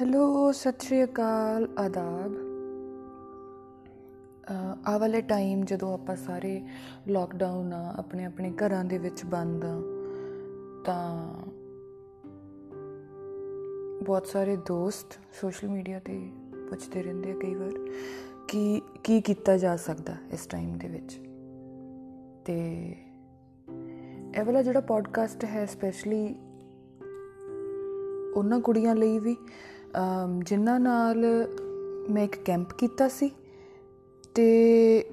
Hello, ਸਤਿ ਸ਼੍ਰੀ ਅਕਾਲ, ਆਦਾਬ। ਆ ਵਾਲੇ ਟਾਈਮ ਜਦੋਂ ਆਪਾਂ ਸਾਰੇ ਲਾਕਡਾਊਨ ਆ, ਆਪਣੇ ਆਪਣੇ ਘਰਾਂ ਦੇ ਵਿੱਚ ਬੰਦ ਆ, ਤਾਂ ਬਹੁਤ ਸਾਰੇ ਦੋਸਤ ਸੋਸ਼ਲ ਮੀਡੀਆ ਤੇ ਪੁੱਛਦੇ ਰਹਿੰਦੇ ਆ ਕਈ ਵਾਰ ਕਿ ਕੀ ਕੀਤਾ ਜਾ ਸਕਦਾ ਇਸ ਟਾਈਮ ਦੇ ਵਿੱਚ। ਤੇ ਇਹ ਵਾਲਾ ਜਿਹੜਾ ਪੋਡਕਾਸਟ ਹੈ ਸਪੈਸ਼ਲੀ ਉਹਨਾਂ ਕੁੜੀਆਂ ਲਈ ਵੀ ਜਿਨ੍ਹਾਂ ਨਾਲ ਮੈਂ ਇੱਕ ਕੈਂਪ ਕੀਤਾ ਸੀ ਤੇ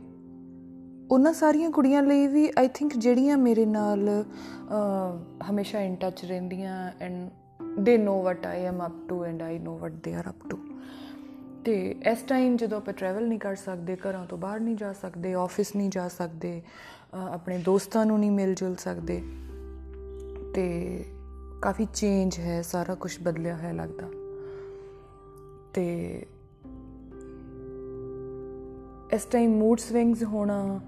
ਉਹਨਾਂ ਸਾਰੀਆਂ ਕੁੜੀਆਂ ਲਈ ਵੀ ਆਈ ਥਿੰਕ ਜਿਹੜੀਆਂ ਮੇਰੇ ਨਾਲ ਹਮੇਸ਼ਾ ਇਨ ਟੱਚ ਰਹਿੰਦੀਆਂ and they know what I am up to and I know what they are up to ਤੇ ਇਸ ਟਾਈਮ ਜਦੋਂ ਆਪਾਂ ਟਰੈਵਲ ਨਹੀਂ ਕਰ ਸਕਦੇ, ਘਰਾਂ ਤੋਂ ਬਾਹਰ ਨਹੀਂ ਜਾ ਸਕਦੇ ਆਫਿਸ ਨਹੀਂ ਜਾ ਸਕਦੇ ਆਪਣੇ ਦੋਸਤਾਂ ਨੂੰ ਨਹੀਂ ਮਿਲ ਜੁਲ ਸਕਦੇ, ਤੇ ਕਾਫੀ ਚੇਂਜ ਹੈ, ਸਾਰਾ ਕੁਝ ਬਦਲਿਆ ਹੈ ਲੱਗਦਾ। ਤੇ ਇਸ ਟਾਈਮ ਮੂਡ ਸਵਿੰਗਸ ਹੋਣਾ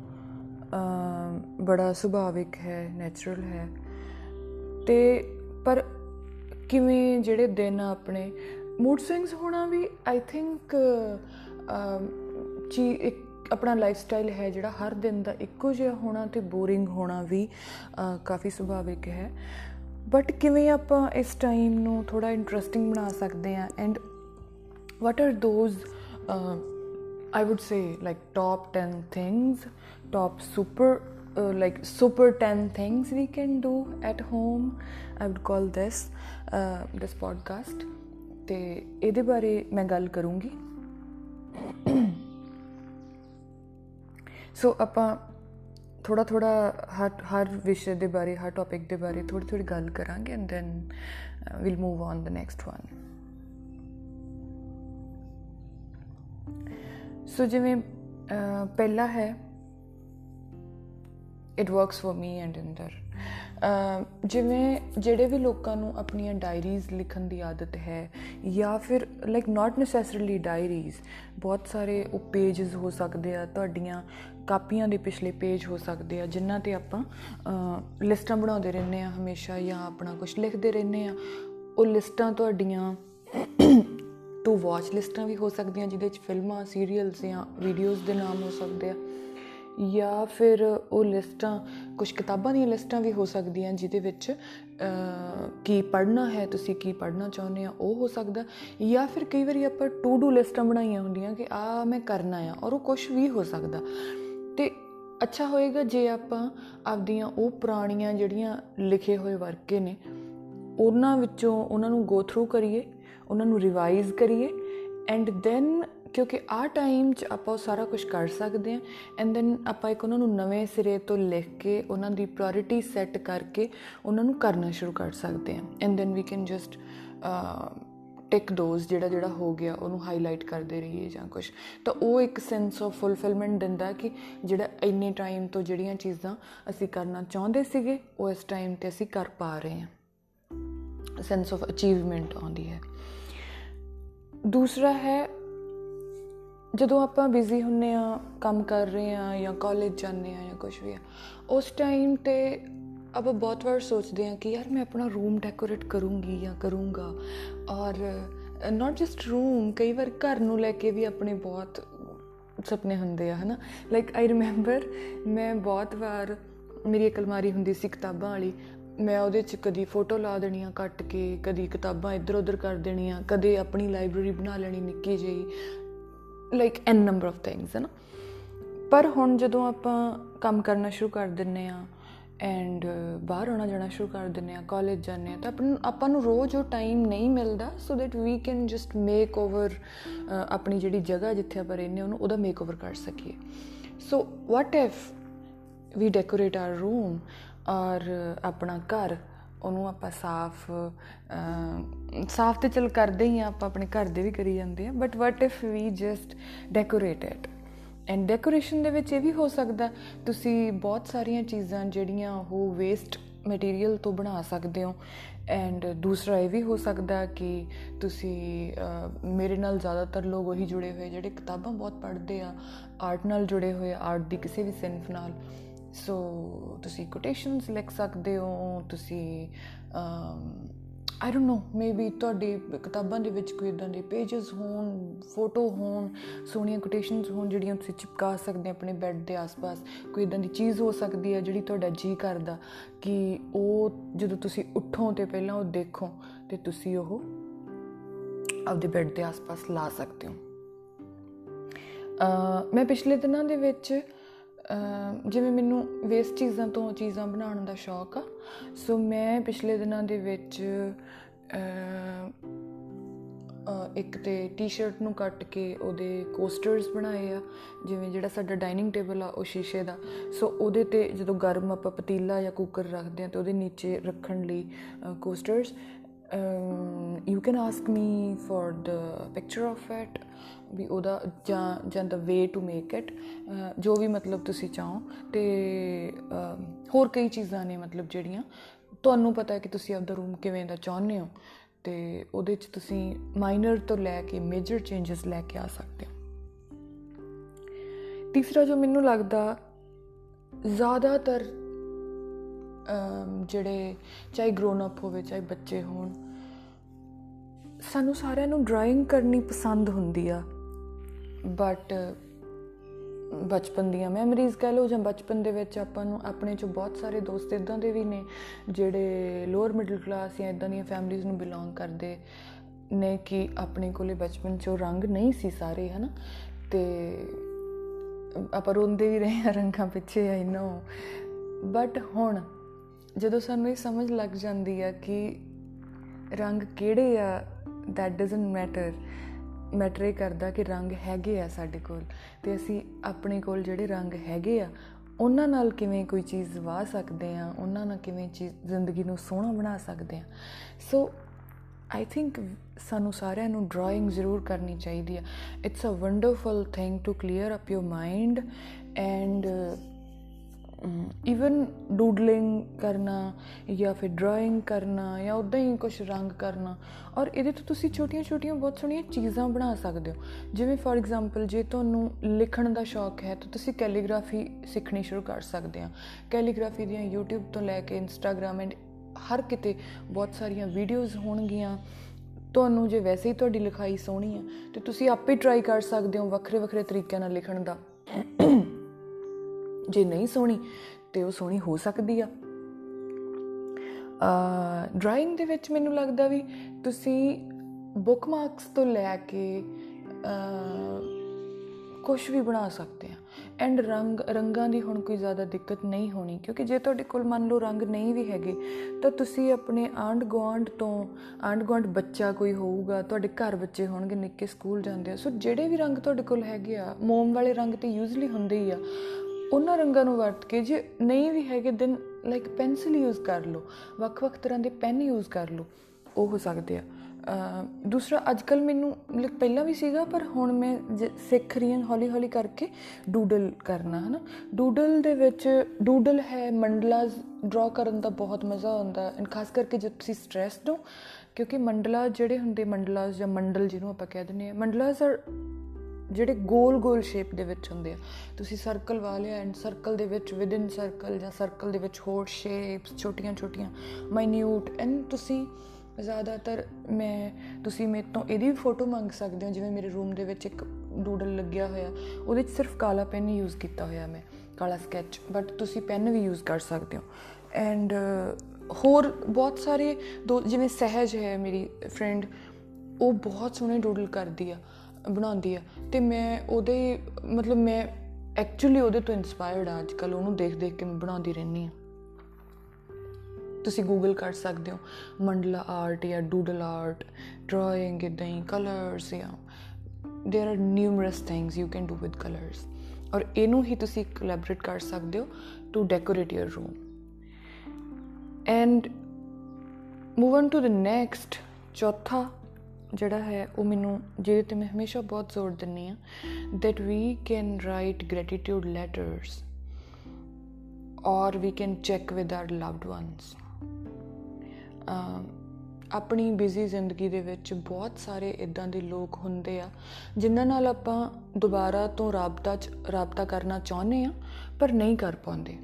ਬੜਾ ਸੁਭਾਵਿਕ ਹੈ ਨੇਚਰਲ ਹੈ। ਤੇ ਪਰ ਕਿਵੇਂ ਜਿਹੜੇ ਦਿਨ ਆਪਣੇ ਮੂਡ ਸਵਿੰਗਸ ਹੋਣਾ ਵੀ ਆਈ ਥਿੰਕ ਚੀ, ਇੱਕ ਆਪਣਾ ਲਾਈਫ ਸਟਾਈਲ ਹੈ ਜਿਹੜਾ ਹਰ ਦਿਨ ਦਾ ਇੱਕੋ ਜਿਹਾ ਹੋਣਾ ਤੇ ਬੋਰਿੰਗ ਹੋਣਾ ਵੀ ਕਾਫੀ ਸੁਭਾਵਿਕ ਹੈ। ਬਟ ਕਿਵੇਂ ਆਪਾਂ ਇਸ ਟਾਈਮ ਨੂੰ ਥੋੜਾ ਇੰਟਰਸਟਿੰਗ ਬਣਾ ਸਕਦੇ ਆ and what are those uh, i would say like top 10 things top super uh, like super 10 things we can do at home i would call this uh, this podcast ਤੇ ਇਹਦੇ ਬਾਰੇ ਮੈਂ ਗੱਲ ਕਰੂੰਗੀ ਸੋ ਆਪਾਂ ਥੋੜਾ ਥੋੜਾ ਹਰ ਹਰ ਵਿਸ਼ੇ ਦੇ ਬਾਰੇ ਹਰ ਟੌਪਿਕ ਦੇ ਬਾਰੇ ਥੋੜੀ ਥੋੜੀ ਗੱਲ ਕਰਾਂਗੇ and then we'll move on the next one so ਜਿਵੇਂ ਪਹਿਲਾ ਹੈ it works for me and ਅੰਦਰ ਜਿਵੇਂ ਜਿਹੜੇ ਵੀ ਲੋਕਾਂ ਨੂੰ ਆਪਣੀਆਂ ਡਾਇਰੀਜ਼ ਲਿਖਣ ਦੀ ਆਦਤ ਹੈ ਜਾਂ ਫਿਰ ਲਾਈਕ ਨਾਟ ਨੈਸੈਸਰੀਲੀ ਡਾਇਰੀਜ਼ ਬਹੁਤ ਸਾਰੇ ਉਹ ਪੇजेस ਹੋ ਸਕਦੇ ਆ ਤੁਹਾਡੀਆਂ ਕਾਪੀਆਂ ਦੇ ਪਿਛਲੇ ਪੇਜ ਹੋ ਸਕਦੇ ਆ ਜਿਨ੍ਹਾਂ ਤੇ ਆਪਾਂ ਲਿਸਟਾਂ ਬਣਾਉਂਦੇ ਰਹਿੰਦੇ ਆ ਹਮੇਸ਼ਾ ਜਾਂ ਆਪਣਾ ਕੁਝ ਲਿਖਦੇ ਰਹਿੰਦੇ ਆ ਉਹ ਲਿਸਟਾਂ ਤੁਹਾਡੀਆਂ ਟੂ ਵਾਚ ਲਿਸਟਾਂ ਵੀ ਹੋ ਸਕਦੀਆਂ ਜਿਹਦੇ ਵਿੱਚ ਫਿਲਮਾਂ ਸੀਰੀਅਲਸ ਜਾਂ ਵੀਡੀਓਜ਼ ਦੇ ਨਾਮ ਹੋ ਸਕਦੇ ਆ। ਜਾਂ ਫਿਰ ਉਹ ਲਿਸਟਾਂ ਕੁਝ ਕਿਤਾਬਾਂ ਦੀਆਂ ਲਿਸਟਾਂ ਵੀ ਹੋ ਸਕਦੀਆਂ ਜਿਹਦੇ ਵਿੱਚ ਕੀ ਪੜ੍ਹਨਾ ਹੈ, ਤੁਸੀਂ ਕੀ ਪੜ੍ਹਨਾ ਚਾਹੁੰਦੇ ਆ, ਉਹ ਹੋ ਸਕਦਾ। ਜਾਂ ਫਿਰ ਕਈ ਵਾਰੀ ਆਪਾਂ ਟੂ ਡੂ ਲਿਸਟਾਂ ਬਣਾਈਆਂ ਹੁੰਦੀਆਂ ਕਿ ਆ ਮੈਂ ਕਰਨਾ ਆ ਔਰ ਉਹ ਕੁਝ ਵੀ ਹੋ ਸਕਦਾ। ਤੇ ਅੱਛਾ ਹੋਏਗਾ ਜੇ ਆਪਾਂ ਆਪਦੀਆਂ ਉਹ ਪੁਰਾਣੀਆਂ ਜਿਹੜੀਆਂ ਲਿਖੇ ਹੋਏ ਵਰਕੇ ਨੇ, ਉਹਨਾਂ ਵਿੱਚੋਂ ਉਹਨਾਂ ਨੂੰ ਗੋ ਥਰੂ ਕਰੀਏ ਉਹਨਾਂ ਨੂੰ ਰਿਵਾਈਜ਼ ਕਰੀਏ। ਐਂਡ ਦੈਨ ਕਿਉਂਕਿ ਆ ਟਾਈਮ 'ਚ ਆਪਾਂ ਉਹ ਸਾਰਾ ਕੁਝ ਕਰ ਸਕਦੇ ਹਾਂ। ਐਂਡ ਦੈਨ ਆਪਾਂ ਇੱਕ ਉਹਨਾਂ ਨੂੰ ਨਵੇਂ ਸਿਰੇ ਤੋਂ ਲਿਖ ਕੇ, ਉਹਨਾਂ ਦੀ ਪ੍ਰਾਇੋਰਟੀ ਸੈੱਟ ਕਰਕੇ ਉਹਨਾਂ ਨੂੰ ਕਰਨਾ ਸ਼ੁਰੂ ਕਰ ਸਕਦੇ ਹਾਂ। And then we can just tick those ਜਿਹੜਾ ਜਿਹੜਾ ਹੋ ਗਿਆ, ਉਹਨੂੰ ਹਾਈਲਾਈਟ ਕਰਦੇ ਰਹੀਏ ਜਾਂ ਕੁਝ ਤਾਂ ਉਹ ਇੱਕ ਸੈਂਸ ਆਫ ਫੁੱਲਫਿਲਮੈਂਟ ਦਿੰਦਾ ਕਿ ਜਿਹੜਾ ਇੰਨੇ ਟਾਈਮ ਤੋਂ ਜਿਹੜੀਆਂ ਚੀਜ਼ਾਂ ਅਸੀਂ ਕਰਨਾ ਚਾਹੁੰਦੇ ਸੀਗੇ, ਉਹ ਇਸ ਟਾਈਮ ਤੇ ਅਸੀਂ ਕਰ ਪਾ ਰਹੇ ਹਾਂ। ਸੈਂਸ ਆਫ ਅਚੀਵਮੈਂਟ ਆਉਂਦੀ ਹੈ। ਦੂਸਰਾ ਹੈ, ਜਦੋਂ ਆਪਾਂ ਬਿਜ਼ੀ ਹੁੰਨੇ ਆ, ਕੰਮ ਕਰ ਰਹੇ ਆ ਜਾਂ ਕਾਲਜ ਜਾਂਦੇ ਆ ਜਾਂ ਕੁਝ ਵੀ ਆ, ਉਸ ਟਾਈਮ ਤੇ ਆਪਾਂ ਬਹੁਤ ਵਾਰ ਸੋਚਦੇ ਆ ਕਿ ਯਾਰ ਮੈਂ ਆਪਣਾ ਰੂਮ ਡੈਕੋਰੇਟ ਕਰੂੰਗੀ ਜਾਂ ਕਰੂੰਗਾ। ਔਰ ਨਾਟ ਜਸਟ ਰੂਮ ਕਈ ਵਾਰ ਘਰ ਨੂੰ ਲੈ ਕੇ ਵੀ ਆਪਣੇ ਬਹੁਤ ਸੁਪਨੇ ਹੁੰਦੇ ਆ, ਹਨਾ? ਲਾਈਕ ਆਈ ਰਿਮੈਂਬਰ ਮੈਂ ਬਹੁਤ ਵਾਰ, ਮੇਰੀ ਇੱਕ ਅਲਮਾਰੀ ਹੁੰਦੀ ਸੀ ਕਿਤਾਬਾਂ ਵਾਲੀ ਮੈਂ ਉਹਦੇ 'ਚ ਕਦੀ ਫੋਟੋ ਲਾ ਦੇਣੀਆਂ ਕੱਟ ਕੇ, ਕਦੀ ਕਿਤਾਬਾਂ ਇੱਧਰ ਉੱਧਰ ਕਰ ਦੇਣੀਆਂ ਕਦੇ ਆਪਣੀ ਲਾਇਬ੍ਰੇਰੀ ਬਣਾ ਲੈਣੀ ਨਿੱਕੀ ਜਿਹੀ like an number of things ਹੈ ਨਾ? ਪਰ ਹੁਣ ਜਦੋਂ ਆਪਾਂ ਕੰਮ ਕਰਨਾ ਸ਼ੁਰੂ ਕਰ ਦਿੰਨੇ ਆ ਐਂਡ ਬਾਹਰ ਆਉਣਾ ਜਾਣਾ ਸ਼ੁਰੂ ਕਰ ਦਿੰਨੇ ਆ ਕਾਲਜ ਜਾਂਦੇ ਆ, ਤਾਂ ਆਪਾਂ ਆਪਾਂ ਨੂੰ ਰੋਜ਼ ਉਹ ਟਾਈਮ ਨਹੀਂ ਮਿਲਦਾ so that we can just make over ਆਪਣੀ ਜਿਹੜੀ ਜਗ੍ਹਾ ਜਿੱਥੇ ਆਪਾਂ ਰਹਿੰਦੇ ਉਹਨੂੰ ਉਹਦਾ ਮੇਕ ਓਵਰ ਕਰ ਸਕੀਏ। So what if we decorate our room or ਆਪਣਾ ਘਰ, ਉਹਨੂੰ ਆਪਾਂ ਸਾਫ਼ ਸਾਫ਼ ਤੇ ਚਲ ਕਰਦੇ ਹੀ ਆ, ਆਪਾਂ ਆਪਣੇ ਘਰ ਦੇ ਵੀ ਕਰੀ ਜਾਂਦੇ ਆ but what if we just decorate it and decoration ਦੇ ਵਿੱਚ ਇਹ ਵੀ ਹੋ ਸਕਦਾ, ਤੁਸੀਂ ਬਹੁਤ ਸਾਰੀਆਂ ਚੀਜ਼ਾਂ ਜਿਹੜੀਆਂ ਉਹ ਵੇਸਟ ਮਟੀਰੀਅਲ ਤੋਂ ਬਣਾ ਸਕਦੇ ਹੋ ਐਂਡ ਦੂਸਰਾ ਇਹ ਵੀ ਹੋ ਸਕਦਾ ਕਿ ਤੁਸੀਂ ਮੇਰੇ ਨਾਲ ਜ਼ਿਆਦਾਤਰ ਲੋਕ ਉਹੀ ਜੁੜੇ ਹੋਏ ਜਿਹੜੇ ਕਿਤਾਬਾਂ ਬਹੁਤ ਪੜ੍ਹਦੇ ਆ ਆਰਟ ਨਾਲ ਜੁੜੇ ਹੋਏ ਆਰਟ ਦੀ ਕਿਸੇ ਵੀ ਸਿਨਫ ਨਾਲ। ਸੋ ਤੁਸੀਂ ਕੋਟੇਸ਼ਨਸ ਲਿਖ ਸਕਦੇ ਹੋ, ਤੁਸੀਂ ਆਈ ਡੋਨਟ ਨੋ ਮੇਬੀ ਤੁਹਾਡੀ ਕਿਤਾਬਾਂ ਦੇ ਵਿੱਚ ਕੋਈ ਇਦਾਂ ਦੇ ਪੇजेस ਹੋਣ ਫੋਟੋ ਹੋਣ, ਸੋਹਣੀਆਂ ਕੋਟੇਸ਼ਨਸ ਹੋਣ ਜਿਹੜੀਆਂ ਤੁਸੀਂ ਚਿਪਕਾ ਸਕਦੇ ਆਪਣੇ ਬੈੱਡ ਦੇ ਆਸ-ਪਾਸ, ਕੋਈ ਇਦਾਂ ਦੀ ਚੀਜ਼ ਹੋ ਸਕਦੀ ਹੈ ਜਿਹੜੀ ਤੁਹਾਡਾ ਜੀ ਕਰਦਾ ਕਿ ਉਹ ਜਦੋਂ ਤੁਸੀਂ ਉੱਠੋ ਤੇ ਪਹਿਲਾਂ ਉਹ ਦੇਖੋ ਤੇ ਤੁਸੀਂ ਉਹ ਆਪਦੇ ਬੈੱਡ ਦੇ ਆਸ-ਪਾਸ ਲਾ ਸਕਦੇ ਹੋ। ਮੈਂ ਪਿਛਲੇ ਦਿਨਾਂ ਦੇ ਵਿੱਚ ਜਿਵੇਂ ਮੈਨੂੰ ਵੇਸਟ ਚੀਜ਼ਾਂ ਤੋਂ ਚੀਜ਼ਾਂ ਬਣਾਉਣ ਦਾ ਸ਼ੌਕ ਆ। ਸੋ ਮੈਂ ਪਿਛਲੇ ਦਿਨਾਂ ਦੇ ਵਿੱਚ ਇੱਕ ਤੇ ਟੀ-ਸ਼ਰਟ ਨੂੰ ਕੱਟ ਕੇ ਉਹਦੇ ਕੋਸਟਰਸ ਬਣਾਏ ਆ। ਜਿਵੇਂ ਜਿਹੜਾ ਸਾਡਾ ਡਾਈਨਿੰਗ ਟੇਬਲ ਆ, ਉਹ ਸ਼ੀਸ਼ੇ ਦਾ। ਸੋ ਉਹਦੇ ਤੇ ਜਦੋਂ ਗਰਮ ਆਪਾਂ ਪਤੀਲਾ ਜਾਂ ਕੁੱਕਰ ਰੱਖਦੇ ਆ, ਤੇ ਉਹਦੇ ਨੀਚੇ ਰੱਖਣ ਲਈ coasters you can ask me for the picture of it ਵੀ ਉਹਦਾ ਜਾਂ ਜਾਂ the way to make it ਜੋ ਵੀ ਮਤਲਬ ਤੁਸੀਂ ਚਾਹੋ। ਤੇ ਹੋਰ ਕਈ ਚੀਜ਼ਾਂ ਨੇ ਮਤਲਬ ਜਿਹੜੀਆਂ। ਤੁਹਾਨੂੰ ਪਤਾ ਹੈ ਕਿ ਤੁਸੀਂ ਆਪਦਾ ਰੂਮ ਕਿਵੇਂ ਦਾ ਚਾਹੁੰਦੇ ਹੋ। ਤੇ ਉਹਦੇ 'ਚ ਤੁਸੀਂ ਮਾਈਨਰ ਤੋਂ ਲੈ ਕੇ ਮੇਜਰ ਚੇਂਜਸ ਲੈ ਕੇ ਆ ਸਕਦੇ ਹੋ। ਤੀਸਰਾ ਜੋ ਮੈਨੂੰ ਲੱਗਦਾ, ਜ਼ਿਆਦਾਤਰ ਜਿਹੜੇ ਚਾਹੇ ਗਰੋਨ ਅਪ ਹੋਵੇ, ਚਾਹੇ ਬੱਚੇ ਹੋਣ, ਸਾਨੂੰ ਸਾਰਿਆਂ ਨੂੰ ਡਰਾਇੰਗ ਕਰਨੀ ਪਸੰਦ ਹੁੰਦੀ ਆ। ਬਟ ਬਚਪਨ ਦੀਆਂ ਮੈਮਰੀਜ਼ ਕਹ ਲਓ ਜਾਂ ਬਚਪਨ ਦੇ ਵਿੱਚ ਆਪਾਂ ਨੂੰ ਆਪਣੇ ਚੋਂ ਬਹੁਤ ਸਾਰੇ ਦੋਸਤ ਇਦਾਂ ਦੇ ਵੀ ਨੇ ਜਿਹੜੇ ਲੋਅਰ ਮਿਡਲ ਕਲਾਸ ਜਾਂ ਇਦਾਂ ਦੀਆਂ ਫੈਮਲੀਆਂ ਨੂੰ ਬਿਲੋਂਗ ਕਰਦੇ ਨੇ ਕਿ ਆਪਣੇ ਕੋਲੇ ਬਚਪਨ ਚੋਂ ਰੰਗ ਨਹੀਂ ਸੀ ਸਾਰੇ, ਹਨਾ? ਤੇ ਆਪਾਂ ਰੋਂਦੇ ਵੀ ਰਹੇ ਆ ਰੰਗਾਂ ਪਿੱਛੇ ਆਈ ਨੋ ਬਟ ਹੁਣ ਜਦੋਂ ਸਾਨੂੰ ਇਹ ਸਮਝ ਲੱਗ ਜਾਂਦੀ ਆ ਕਿ ਰੰਗ ਕਿਹੜੇ ਆ, that doesn't matter ਮੈਟਰ ਇਹ ਕਰਦਾ ਕਿ ਰੰਗ ਹੈਗੇ ਆ ਸਾਡੇ ਕੋਲ ਤੇ ਅਸੀਂ ਆਪਣੇ ਕੋਲ ਜਿਹੜੇ ਰੰਗ ਹੈਗੇ ਆ, ਉਹਨਾਂ ਨਾਲ ਕਿਵੇਂ ਕੋਈ ਚੀਜ਼ ਵਾ ਸਕਦੇ ਆ, ਉਹਨਾਂ ਨਾਲ ਕਿਵੇਂ ਚੀਜ਼ ਜ਼ਿੰਦਗੀ ਨੂੰ ਸੋਹਣਾ ਬਣਾ ਸਕਦੇ ਆ। ਸੋ ਆਈ ਥਿੰਕ ਸਾਨੂੰ ਸਾਰਿਆਂ ਨੂੰ ਡਰਾਇੰਗ ਜ਼ਰੂਰ ਕਰਨੀ ਚਾਹੀਦੀ ਆ। It's a wonderful thing to clear up your mind and even doodling ਕਰਨਾ ਜਾਂ ਫਿਰ ਡਰਾਇੰਗ ਕਰਨਾ ਜਾਂ ਉਦਾਂ ਹੀ ਕੁਝ ਰੰਗ ਕਰਨਾ। ਔਰ ਇਹਦੇ ਤੋਂ ਤੁਸੀਂ ਛੋਟੀਆਂ-ਛੋਟੀਆਂ ਬਹੁਤ ਸੋਹਣੀਆਂ ਚੀਜ਼ਾਂ ਬਣਾ ਸਕਦੇ ਹੋ। ਜਿਵੇਂ ਫੋਰ ਐਗਜ਼ਾਮਪਲ ਜੇ ਤੁਹਾਨੂੰ ਲਿਖਣ ਦਾ ਸ਼ੌਕ ਹੈ, ਤਾਂ ਤੁਸੀਂ ਕੈਲੀਗ੍ਰਾਫੀ ਸਿੱਖਣੀ ਸ਼ੁਰੂ ਕਰ ਸਕਦੇ ਆ ਕੈਲੀਗ੍ਰਾਫੀ ਦੀਆਂ YouTube ਤੋਂ ਲੈ ਕੇ Instagram ਐਂਡ ਹਰ ਕਿਤੇ ਬਹੁਤ ਸਾਰੀਆਂ ਵੀਡੀਓਜ਼ ਹੋਣਗੀਆਂ। ਤੁਹਾਨੂੰ ਜੇ ਵੈਸੇ ਹੀ ਤੁਹਾਡੀ ਲਿਖਾਈ ਸੋਹਣੀ ਹੈ, ਤੇ ਤੁਸੀਂ ਆਪੇ ਟਰਾਈ ਕਰ ਸਕਦੇ ਹੋ ਵੱਖਰੇ ਵੱਖਰੇ ਤਰੀਕਿਆਂ ਨਾਲ ਲਿਖਣ ਦਾ। ਜੇ ਨਹੀਂ ਸੋਹਣੀ, ਤੇ ਉਹ ਸੋਹਣੀ ਹੋ ਸਕਦੀ ਆ। ਅ ਡਰਾਇੰਗ ਦੇ ਵਿੱਚ ਮੈਨੂੰ ਲੱਗਦਾ ਵੀ ਤੁਸੀਂ ਬੁੱਕਮਾਰਕਸ ਤੋਂ ਲੈ ਕੇ ਕੁਝ ਵੀ ਬਣਾ ਸਕਦੇ ਆ। ਐਂਡ ਰੰਗ, ਰੰਗਾਂ ਦੀ ਹੁਣ ਕੋਈ ਜ਼ਿਆਦਾ ਦਿੱਕਤ ਨਹੀਂ ਹੋਣੀ, ਕਿਉਂਕਿ ਜੇ ਤੁਹਾਡੇ ਕੋਲ ਮੰਨ ਲਓ ਰੰਗ ਨਹੀਂ ਵੀ ਹੈਗੇ, ਤਾਂ ਤੁਸੀਂ ਆਪਣੇ ਆਂਡ ਗਵਾਂਡ ਤੋਂ ਆਂਡ ਗਵਾਂਡ ਬੱਚਾ ਕੋਈ ਹੋਊਗਾ, ਤੁਹਾਡੇ ਘਰ ਬੱਚੇ ਹੋਣਗੇ, ਨਿੱਕੇ ਸਕੂਲ ਜਾਂਦੇ ਆ। ਸੋ ਜਿਹੜੇ ਵੀ ਰੰਗ ਤੁਹਾਡੇ ਕੋਲ ਹੈਗੇ ਆ, ਮੋਮ ਵਾਲੇ ਰੰਗ ਤੇ ਯੂਜ਼ਲੀ ਹੁੰਦੇ ਹੀ ਆ ਉਹਨਾਂ ਰੰਗਾਂ ਨੂੰ ਵਰਤ ਕੇ ਜੇ ਨਹੀਂ ਵੀ ਹੈਗੇ ਦਿਨ ਲਾਈਕ ਪੈਨਸਲ ਯੂਜ਼ ਕਰ ਲਓ। ਵੱਖ-ਵੱਖ ਤਰ੍ਹਾਂ ਦੇ ਪੈਨ ਯੂਜ਼ ਕਰ ਲਓ। ਉਹ ਹੋ ਸਕਦੇ ਆ। ਦੂਸਰਾ ਅੱਜਕੱਲ ਮੈਨੂੰ ਲਾਈਕ ਪਹਿਲਾਂ ਵੀ ਸੀਗਾ, ਪਰ ਹੁਣ ਮੈਂ ਸਿੱਖ ਰਹੀ ਹਾਂ ਹੌਲੀ-ਹੌਲੀ ਕਰਕੇ ਡੂਡਲ ਕਰਨਾ, ਹਨਾ। ਡੂਡਲ ਦੇ ਵਿੱਚ ਡੂਡਲ ਹੈ ਮੰਡਲਾਸ ਡਰਾ ਕਰਨ ਦਾ ਬਹੁਤ ਮਜ਼ਾ ਆਉਂਦਾ ਐਂਡ ਖਾਸ ਕਰਕੇ ਜਦ ਤੁਸੀਂ ਸਟ੍ਰੈਸਡ ਹੋ ਕਿਉਂਕਿ ਮੰਡਲਾ ਜਿਹੜੇ ਹੁੰਦੇ ਮੰਡਲਾਸ ਜਾਂ ਮੰਡਲ ਜਿਹਨੂੰ ਆਪਾਂ ਕਹਿ ਦਿੰਦੇ ਆ ਮੰਡਲਾਸ ਆਰ ਜਿਹੜੇ ਗੋਲ-ਗੋਲ ਸ਼ੇਪ ਦੇ ਵਿੱਚ ਹੁੰਦੇ ਆ। ਤੁਸੀਂ ਸਰਕਲ ਵਾਲੇ ਐਂਡ ਸਰਕਲ ਦੇ ਵਿੱਚ ਵਿਦਿਨ ਸਰਕਲ ਜਾਂ ਸਰਕਲ ਦੇ ਵਿੱਚ ਹੋਰ ਸ਼ੇਪਸ ਛੋਟੀਆਂ-ਛੋਟੀਆਂ ਮਾਈਨਿਊਟ ਐਂਡ ਤੁਸੀਂ ਜ਼ਿਆਦਾਤਰ ਮੈਂ, ਤੁਸੀਂ ਮੇਰੇ ਤੋਂ ਇਹਦੀ ਵੀ ਫੋਟੋ ਮੰਗ ਸਕਦੇ ਹੋ। ਜਿਵੇਂ ਮੇਰੇ ਰੂਮ ਦੇ ਵਿੱਚ ਇੱਕ ਡੂਡਲ ਲੱਗਿਆ ਹੋਇਆ, ਉਹਦੇ ਵਿੱਚ ਸਿਰਫ ਕਾਲਾ ਪੈਨ ਯੂਜ਼ ਕੀਤਾ ਹੋਇਆ ਮੈਂ, ਕਾਲਾ ਸਕੈਚ ਬਟ ਤੁਸੀਂ ਪੈਨ ਵੀ ਯੂਜ਼ ਕਰ ਸਕਦੇ ਹੋ। ਐਂਡ ਹੋਰ ਬਹੁਤ ਸਾਰੇ ਜਿਵੇਂ ਸਹਿਜ ਹੈ ਮੇਰੀ ਫਰੈਂਡ ਉਹ ਬਹੁਤ ਸੋਹਣੇ ਡੂਡਲ ਕਰਦੀ ਆ। ਬਣਾਉਂਦੀ ਆ ਤੇ ਮੈਂ ਉਹਦੇ ਮਤਲਬ ਮੈਂ ਐਕਚੁਅਲੀ ਉਹਦੇ ਤੋਂ ਇਨਸਪਾਇਰਡ ਆ ਅੱਜਕੱਲ ਉਹਨੂੰ ਦੇਖ ਦੇਖ ਕੇ ਮੈਂ ਬਣਾਉਂਦੀ ਰਹਿੰਦੀ ਆ ਤੁਸੀਂ ਗੂਗਲ ਕਰ ਸਕਦੇ ਹੋ ਮੰਡਲਾ ਆਰਟ ਜਾਂ ਡੂਡਲ ਆਰਟ ਡਰਾਇੰਗ ਇਦਾਂ ਹੀ ਕਲਰਸ ਜਾਂ there are numerous things you can do with colours ਔਰ ਇਹਨੂੰ ਹੀ ਤੁਸੀਂ ਕੋਲੈਬੋਰੇਟ ਕਰ ਸਕਦੇ ਹੋ to decorate your room and move on to the next ਚੌਥਾ ਜਿਹੜਾ ਹੈ, ਉਹ ਮੈਨੂੰ ਜਿਹਦੇ ਤੇ ਮੈਂ ਹਮੇਸ਼ਾ ਬਹੁਤ ਜ਼ੋਰ ਦਿੰਨੀ ਆ that we can write gratitude letters or we can check with our loved ones. ਆਪਣੀ ਬਿਜ਼ੀ ਜ਼ਿੰਦਗੀ ਦੇ ਵਿੱਚ ਬਹੁਤ ਸਾਰੇ ਇਦਾਂ ਦੇ ਲੋਕ ਹੁੰਦੇ ਆ, ਜਿਨ੍ਹਾਂ ਨਾਲ ਆਪਾਂ ਦੁਬਾਰਾ ਤੋਂ ਰਾਬਤਾ ਰਾਬਤਾ ਕਰਨਾ ਚਾਹੁੰਦੇ ਆ ਪਰ ਨਹੀਂ ਕਰ ਪਾਉਂਦੇ।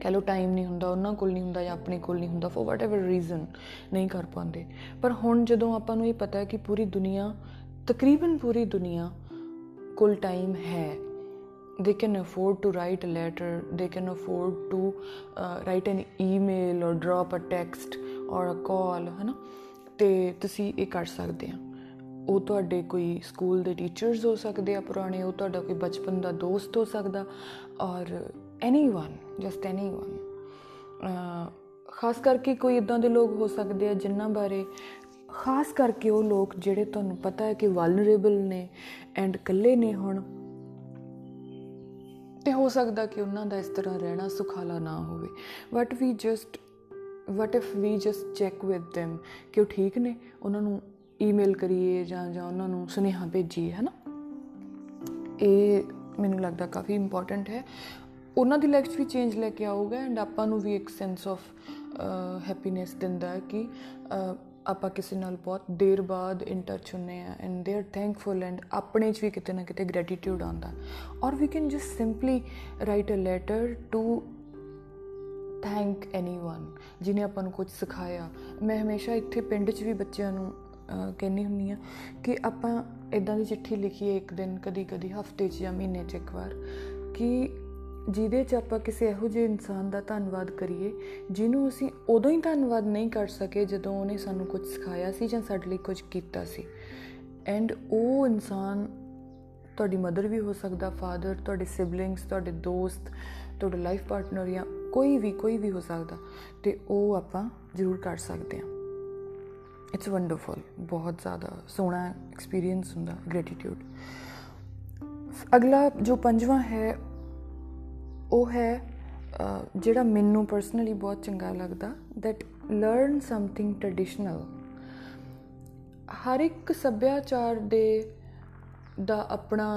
ਕਹ ਲੋ ਟਾਈਮ ਨਹੀਂ ਹੁੰਦਾ ਉਹਨਾਂ ਕੋਲ ਨਹੀਂ ਹੁੰਦਾ ਜਾਂ ਆਪਣੇ ਕੋਲ ਨਹੀਂ ਹੁੰਦਾ ਫॉर ਵਾਟਐਵਰ ਰੀਜ਼ਨ ਨਹੀਂ ਕਰ ਪਾਉਂਦੇ। ਪਰ ਹੁਣ ਜਦੋਂ ਆਪਾਂ ਨੂੰ ਇਹ ਪਤਾ ਹੈ ਕਿ ਪੂਰੀ ਦੁਨੀਆ ਤਕਰੀਬਨ ਪੂਰੀ ਦੁਨੀਆ ਕੋਲ ਟਾਈਮ ਹੈ they can afford to write a letter they can afford to uh, write an email or drop a text or a call ਹਨਾ? ਤੇ ਤੁਸੀਂ ਇਹ ਕਰ ਸਕਦੇ ਆ। ਉਹ ਤੁਹਾਡੇ ਕੋਈ ਸਕੂਲ ਦੇ ਟੀਚਰਸ ਹੋ ਸਕਦੇ ਆ ਪੁਰਾਣੇ ਉਹ ਤੁਹਾਡਾ ਕੋਈ ਬਚਪਨ ਦਾ ਦੋਸਤ ਹੋ ਸਕਦਾ ਔਰ ਐਨੀਵਨ ਜਸਟ ਐਨੀਵਨ ਖਾਸ ਕਰਕੇ ਕੋਈ ਇਦਾਂ ਦੇ ਲੋਕ ਹੋ ਸਕਦੇ ਆ ਜਿਨ੍ਹਾਂ ਬਾਰੇ, ਖਾਸ ਕਰਕੇ ਉਹ ਲੋਕ ਜਿਹੜੇ ਤੁਹਾਨੂੰ ਪਤਾ ਹੈ ਕਿ ਵਲਨਰੇਬਲ ਨੇ ਐਂਡ ਇਕੱਲੇ ਨੇ ਹੁਣ, ਤੇ ਹੋ ਸਕਦਾ ਕਿ ਉਹਨਾਂ ਦਾ ਇਸ ਤਰ੍ਹਾਂ ਰਹਿਣਾ ਸੁਖਾਲਾ ਨਾ ਹੋਵੇ। But we just what if we just check with them ਕਿ ਉਹ ਠੀਕ ਨੇ? ਉਹਨਾਂ ਨੂੰ ਈਮੇਲ ਕਰੀਏ ਜਾਂ ਜਾਂ ਉਹਨਾਂ ਨੂੰ ਸੁਨੇਹਾ ਭੇਜੀਏ, ਹਨਾ? ਇਹ ਮੈਨੂੰ ਲੱਗਦਾ ਕਾਫੀ ਇੰਪੋਰਟੈਂਟ ਹੈ। ਉਹਨਾਂ ਦੀ ਲਾਈਫ 'ਚ ਵੀ ਚੇਂਜ ਲੈ ਕੇ ਆਊਗਾ ਐਂਡ ਆਪਾਂ ਨੂੰ ਵੀ ਇੱਕ ਸੈਂਸ ਆਫ ਹੈਪੀਨੈਸ ਦਿੰਦਾ ਹੈ ਕਿ ਆਪਾਂ ਕਿਸੇ ਨਾਲ ਬਹੁਤ ਦੇਰ ਬਾਅਦ ਇਨ ਟੱਚ ਹੁੰਨੇ ਆ and they are thankful and ਆਪਣੇ 'ਚ ਵੀ ਕਿਤੇ ਨਾ ਕਿਤੇ ਗ੍ਰੈਟੀਟਿਊਡ ਆਉਂਦਾ। Or we can just simply write a letter to thank anyone ਜਿਨੇ ਆਪਾਂ ਨੂੰ ਕੁਝ ਸਿਖਾਇਆ। ਮੈਂ ਹਮੇਸ਼ਾ ਇੱਥੇ ਪਿੰਡ 'ਚ ਵੀ ਬੱਚਿਆਂ ਨੂੰ ਕਹਿੰਨੀ ਹੁੰਨੀ ਆ ਕਿ ਆਪਾਂ ਇਦਾਂ ਦੀ ਚਿੱਠੀ ਲਿਖੀਏ ਇੱਕ ਦਿਨ ਕਦੀ ਕਦੀ ਹਫ਼ਤੇ 'ਚ ਜਾਂ ਮਹੀਨੇ 'ਚ ਇੱਕ ਵਾਰ ਕਿ ਜਿਹਦੇ 'ਚ ਆਪਾਂ ਕਿਸੇ ਇਹੋ ਜਿਹੇ ਇਨਸਾਨ ਦਾ ਧੰਨਵਾਦ ਕਰੀਏ, ਜਿਹਨੂੰ ਅਸੀਂ ਉਦੋਂ ਹੀ ਧੰਨਵਾਦ ਨਹੀਂ ਕਰ ਸਕੇ ਜਦੋਂ ਉਹਨੇ ਸਾਨੂੰ ਕੁਝ ਸਿਖਾਇਆ ਸੀ ਜਾਂ ਸਾਡੇ ਲਈ ਕੁਝ ਕੀਤਾ ਸੀ। ਐਂਡ ਉਹ ਇਨਸਾਨ ਤੁਹਾਡੀ ਮਦਰ ਵੀ ਹੋ ਸਕਦਾ ਫਾਦਰ ਤੁਹਾਡੇ ਸਿਬਲਿੰਗਸ ਤੁਹਾਡੇ ਦੋਸਤ, ਤੁਹਾਡਾ ਲਾਈਫ ਪਾਰਟਨਰ ਜਾਂ ਕੋਈ ਵੀ ਕੋਈ ਵੀ ਹੋ ਸਕਦਾ, ਤੇ ਉਹ ਆਪਾਂ ਜ਼ਰੂਰ ਕਰ ਸਕਦੇ ਹਾਂ। ਇਟਸ ਵੰਡਰਫੁਲ ਬਹੁਤ ਜ਼ਿਆਦਾ ਸੋਹਣਾ ਐਕਸਪੀਰੀਅੰਸ ਹੁੰਦਾ ਗ੍ਰੈਟੀਟਿਊਡ ਅਗਲਾ ਜੋ ਪੰਜਵਾਂ ਹੈ ਉਹ ਹੈ ਜਿਹੜਾ ਮੈਨੂੰ ਪਰਸਨਲੀ ਬਹੁਤ ਚੰਗਾ ਲੱਗਦਾ ਦੈਟ ਲਰਨ ਸਮਥਿੰਗ ਟ੍ਰੈਡੀਸ਼ਨਲ ਹਰ ਇੱਕ ਸੱਭਿਆਚਾਰ ਦੇ, ਦਾ ਆਪਣਾ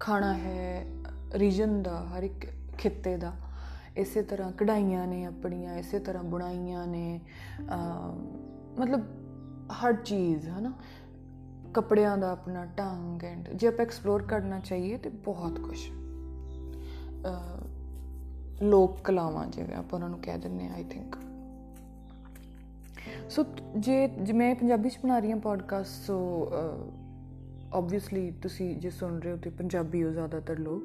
ਖਾਣਾ ਹੈ ਰੀਜਨ ਦਾ, ਹਰ ਇੱਕ ਖਿੱਤੇ ਦਾ। ਇਸੇ ਤਰ੍ਹਾਂ ਕਢਾਈਆਂ ਨੇ ਆਪਣੀਆਂ, ਇਸੇ ਤਰ੍ਹਾਂ ਬੁਣਾਈਆਂ ਨੇ ਮਤਲਬ ਹਰ ਚੀਜ਼ ਹੈ ਨਾ ਕੱਪੜਿਆਂ ਦਾ ਆਪਣਾ ਢੰਗ ਐਂਡ ਜੇ ਆਪਾਂ ਐਕਸਪਲੋਰ ਕਰਨਾ ਚਾਹੀਏ ਤੇ ਬਹੁਤ ਕੁਝ ਲੋਕ ਕਲਾਵਾਂ ਜਿਵੇਂ ਆਪਾਂ ਉਹਨਾਂ ਨੂੰ ਕਹਿ ਦਿੰਨੇ ਆਈ ਥਿੰਕ ਸੋ ਜੇ ਮੈਂ ਪੰਜਾਬੀ ਚ ਬਣਾ ਰਹੀ ਹਾਂ ਪੋਡਕਾਸਟ ਸੋ ਆਬਵੀਅਸਲੀ ਤੁਸੀਂ ਜੇ ਸੁਣ ਰਹੇ ਹੋ ਤੇ ਪੰਜਾਬੀ ਹੋ ਜ਼ਿਆਦਾਤਰ ਲੋਕ।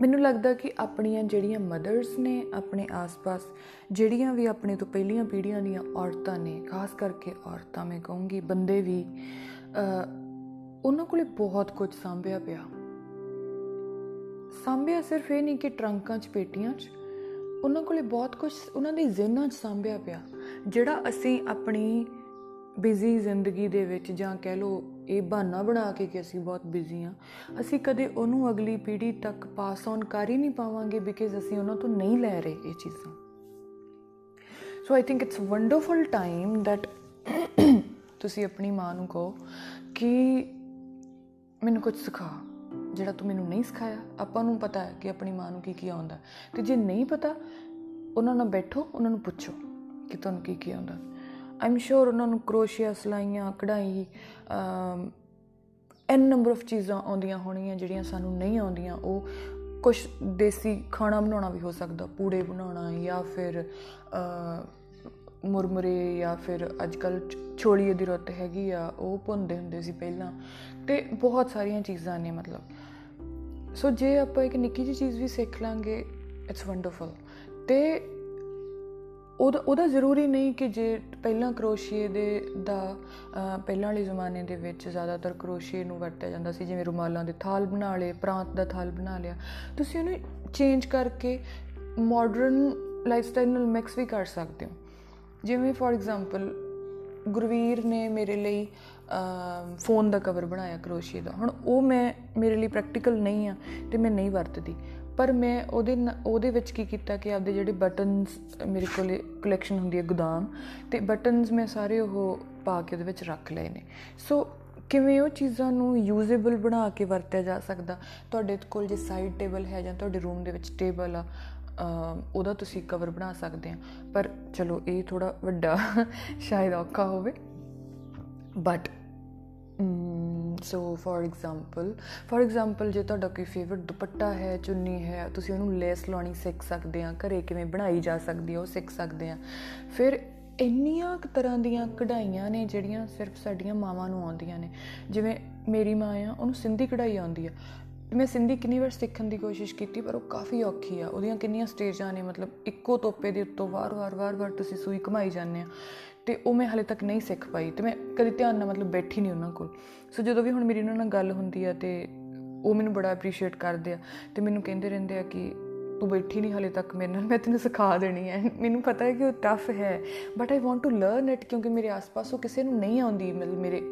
ਮੈਨੂੰ ਲੱਗਦਾ ਕਿ ਆਪਣੀਆਂ ਜਿਹੜੀਆਂ ਮਦਰਸ ਨੇ ਆਪਣੇ ਆਸ-ਪਾਸ, ਜਿਹੜੀਆਂ ਵੀ ਆਪਣੇ ਤੋਂ ਪਹਿਲੀਆਂ ਪੀੜ੍ਹੀਆਂ ਦੀਆਂ ਔਰਤਾਂ ਨੇ, ਖਾਸ ਕਰਕੇ ਔਰਤਾਂ, ਮੈਂ ਕਹੂੰਗੀ ਬੰਦੇ ਵੀ ਉਹਨਾਂ ਕੋਲੇ ਬਹੁਤ ਕੁਝ ਸੰਭਿਆ ਪਿਆ। ਸੰਭਿਆ ਸਿਰਫ ਇਹ ਨਹੀਂ ਕਿ ਟਰੰਕਾਂ 'ਚ, ਪੇਟੀਆਂ 'ਚ। ਉਹਨਾਂ ਕੋਲੇ ਬਹੁਤ ਕੁਝ ਉਹਨਾਂ ਦੇ ਜ਼ਿਹਨਾਂ 'ਚ ਸੰਭਿਆ ਪਿਆ। ਜਿਹੜਾ ਅਸੀਂ ਆਪਣੀ ਬਿਜ਼ੀ ਜ਼ਿੰਦਗੀ ਦੇ ਵਿੱਚ ਜਾਂ ਕਹਿ ਲਓ ਇਹ ਬਹਾਨਾ ਬਣਾ ਕੇ ਕਿ ਅਸੀਂ ਬਹੁਤ ਬਿਜ਼ੀ ਆ ਅਸੀਂ ਕਦੇ ਉਹਨੂੰ ਅਗਲੀ ਪੀੜ੍ਹੀ ਤੱਕ ਪਾਸ ਔਨ ਕਰ ਹੀ ਨਹੀਂ ਪਾਵਾਂਗੇ ਬਿਕਾਜ਼ ਅਸੀਂ ਉਹਨਾਂ ਤੋਂ ਨਹੀਂ ਲੈ ਰਹੇ ਇਹ ਚੀਜ਼ਾਂ। So I think it's wonderful time that ਤੁਸੀਂ ਆਪਣੀ ਮਾਂ ਨੂੰ ਕਹੋ ਕਿ ਮੈਨੂੰ ਕੁਝ ਸਿਖਾ। ਜਿਹੜਾ ਤੂੰ ਮੈਨੂੰ ਨਹੀਂ ਸਿਖਾਇਆ, ਆਪਾਂ ਨੂੰ ਪਤਾ ਹੈ ਕਿ ਆਪਣੀ ਮਾਂ ਨੂੰ ਕੀ ਕੀ ਆਉਂਦਾ ਤੇ ਜੇ ਨਹੀਂ ਪਤਾ, ਉਹਨਾਂ ਨਾਲ ਬੈਠੋ, ਉਹਨਾਂ ਨੂੰ ਪੁੱਛੋ ਕਿ ਤੁਹਾਨੂੰ ਕੀ ਕੀ ਆਉਂਦਾ ਆਮ ਸ਼ੋਰ ਉਹਨਾਂ ਨੂੰ ਕਰੋਸ਼ੀਆ ਸਲਾਈਆਂ, ਕਢਾਈ ਐਨ ਨੰਬਰ ਆਫ ਚੀਜ਼ਾਂ ਆਉਂਦੀਆਂ ਹੋਣੀਆਂ, ਜਿਹੜੀਆਂ ਸਾਨੂੰ ਨਹੀਂ ਆਉਂਦੀਆਂ। ਉਹ ਕੁਝ ਦੇਸੀ ਖਾਣਾ ਬਣਾਉਣਾ ਵੀ ਹੋ ਸਕਦਾ, ਪੂੜੇ ਬਣਾਉਣਾ ਜਾਂ ਫਿਰ ਮੁਰਮਰੇ ਜਾਂ ਫਿਰ ਅੱਜਕੱਲ ਛੋਲੀਏ ਦੀ ਰੋਟੀ ਹੈਗੀ ਆ, ਉਹ ਭੁੰਦੇ ਹੁੰਦੇ ਸੀ ਪਹਿਲਾਂ। ਤੇ ਬਹੁਤ ਸਾਰੀਆਂ ਚੀਜ਼ਾਂ ਨੇ ਮਤਲਬ। ਸੋ ਜੇ ਆਪਾਂ ਇੱਕ ਨਿੱਕੀ ਜਿਹੀ ਚੀਜ਼ ਵੀ ਸਿੱਖ ਲਾਂਗੇ ਇਟਸ ਵੰਡਰਫੁਲ ਤੇ ਉਹਦਾ ਉਹਦਾ ਜ਼ਰੂਰੀ ਨਹੀਂ ਕਿ ਜੇ ਪਹਿਲਾਂ ਕਰੋਸ਼ੀਏ ਦੇ ਦਾ ਪਹਿਲਾਂ ਵਾਲੇ ਜ਼ਮਾਨੇ ਦੇ ਵਿੱਚ ਜ਼ਿਆਦਾਤਰ ਕਰੋਸ਼ੀਏ ਨੂੰ ਵਰਤਿਆ ਜਾਂਦਾ ਸੀ, ਜਿਵੇਂ ਰੁਮਾਲਾਂ ਦੇ ਥਾਲ ਬਣਾ ਲਏ, ਪ੍ਰਾਂਤ ਦਾ ਥਾਲ ਬਣਾ ਲਿਆ, ਤੁਸੀਂ ਉਹਨੂੰ ਚੇਂਜ ਕਰਕੇ ਮਾਡਰਨ ਲਾਈਫਸਟਾਈਲ ਨਾਲ ਮਿਕਸ ਵੀ ਕਰ ਸਕਦੇ ਹੋ। ਜਿਵੇਂ ਫੋਰ ਐਗਜ਼ਾਮਪਲ ਗੁਰਵੀਰ ਨੇ ਮੇਰੇ ਲਈ ਫੋਨ ਦਾ ਕਵਰ ਬਣਾਇਆ ਕਰੋਸ਼ੀਏ ਦਾ। ਹੁਣ ਉਹ ਮੈਂ ਮੇਰੇ ਲਈ ਪ੍ਰੈਕਟੀਕਲ ਨਹੀਂ ਆ ਤੇ ਮੈਂ ਨਹੀਂ ਵਰਤਦੀ। ਪਰ ਮੈਂ ਉਹਦੇ ਉਹਦੇ ਵਿੱਚ ਕੀ ਕੀਤਾ ਕਿ ਆਪਦੇ ਜਿਹੜੇ ਬਟਨਸ ਮੇਰੇ ਕੋਲੇ ਕਲੈਕਸ਼ਨ ਹੁੰਦੀ ਹੈ ਗੋਦਾਮ ਤੇ ਬਟਨਸ ਮੈਂ ਸਾਰੇ ਉਹ ਪਾ ਕੇ ਉਹਦੇ ਵਿੱਚ ਰੱਖ ਲਏ ਨੇ। ਸੋ ਕਿਵੇਂ ਉਹ ਚੀਜ਼ਾਂ ਨੂੰ ਯੂਜ਼ੇਬਲ ਬਣਾ ਕੇ ਵਰਤਿਆ ਜਾ ਸਕਦਾ? ਤੁਹਾਡੇ ਕੋਲ ਜੇ ਸਾਈਡ ਟੇਬਲ ਹੈ ਜਾਂ ਤੁਹਾਡੇ ਰੂਮ ਦੇ ਵਿੱਚ ਟੇਬਲ ਆ ਉਹਦਾ ਤੁਸੀਂ ਕਵਰ ਬਣਾ ਸਕਦੇ ਆ। ਪਰ ਚਲੋ, ਇਹ ਥੋੜਾ ਵੱਡਾ, ਸ਼ਾਇਦ ਔਖਾ ਹੋਵੇ। But so for example for example ਜੇ ਤੁਹਾਡਾ ਕੋਈ ਫੇਵਰਿਟ ਦੁਪੱਟਾ ਹੈ, ਚੁੰਨੀ ਹੈ, ਤੁਸੀਂ ਉਹਨੂੰ ਲੈਸ ਲਾਉਣੀ ਸਿੱਖ ਸਕਦੇ ਆ ਘਰੇ ਕਿਵੇਂ ਬਣਾਈ ਜਾ ਸਕਦੀ ਹੈ, ਉਹ ਸਿੱਖ ਸਕਦੇ ਆ ਫਿਰ ਇੰਨੀਆਂ ਤਰ੍ਹਾਂ ਦੀਆਂ ਕਢਾਈਆਂ ਨੇ ਜਿਹੜੀਆਂ ਸਿਰਫ ਸਾਡੀਆਂ ਮਾਵਾਂ ਨੂੰ ਆਉਂਦੀਆਂ ਨੇ। ਜਿਵੇਂ ਮੇਰੀ ਮਾਂ ਆ, ਉਹਨੂੰ ਸਿੰਧੀ ਕਢਾਈ ਆਉਂਦੀ ਆ। ਮੈਂ ਸਿੰਧੀ ਕਿੰਨੀ ਵਾਰ ਸਿੱਖਣ ਦੀ ਕੋਸ਼ਿਸ਼ ਕੀਤੀ, ਪਰ ਉਹ ਕਾਫੀ ਔਖੀ ਆ। ਉਹਦੀਆਂ ਕਿੰਨੀਆਂ ਸਟੇਜਾਂ ਨੇ, ਮਤਲਬ ਇੱਕੋ ਤੋਪੇ ਦੇ ਉੱਤੋਂ ਵਾਰ-ਵਾਰ ਵਾਰ-ਵਾਰ ਤੁਸੀਂ ਸੂਈ ਕਮਾਈ ਜਾਂਦੇ ਆ ਤੇ ਉਹ ਮੈਂ ਹਲੇ ਤੱਕ ਨਹੀਂ ਸਿੱਖ ਪਾਈ ਤੇ ਮੈਂ ਕਦੀ ਧਿਆਨ ਨਾਲ ਮਤਲਬ ਬੈਠੀ ਨਹੀਂ ਉਹਨਾਂ ਕੋਲ। ਸੋ ਜਦੋਂ ਵੀ ਹੁਣ ਮੇਰੀ ਉਹਨਾਂ ਨਾਲ ਗੱਲ ਹੁੰਦੀ ਆ ਤੇ ਉਹ ਮੈਨੂੰ ਬੜਾ ਅਪਰੀਸ਼ੀਏਟ ਕਰਦੇ ਆ ਤੇ ਮੈਨੂੰ ਕਹਿੰਦੇ ਰਹਿੰਦੇ ਆ ਕਿ ਤੂੰ ਬੈਠੀ ਨਹੀਂ ਹਲੇ ਤੱਕ ਮੇਰੇ ਨਾਲ, ਮੈਂ ਤੈਨੂੰ ਸਿਖਾ ਦੇਣੀ ਹੈ ਮੈਨੂੰ ਪਤਾ ਹੈ ਕਿ ਉਹ ਟਫ ਹੈ but I want to learn it ਕਿਉਂਕਿ ਮੇਰੇ ਆਸ-ਪਾਸ ਉਹ ਕਿਸੇ ਨੂੰ ਨਹੀਂ ਆਉਂਦੀ, ਮਤਲਬ ਮੇਰੇ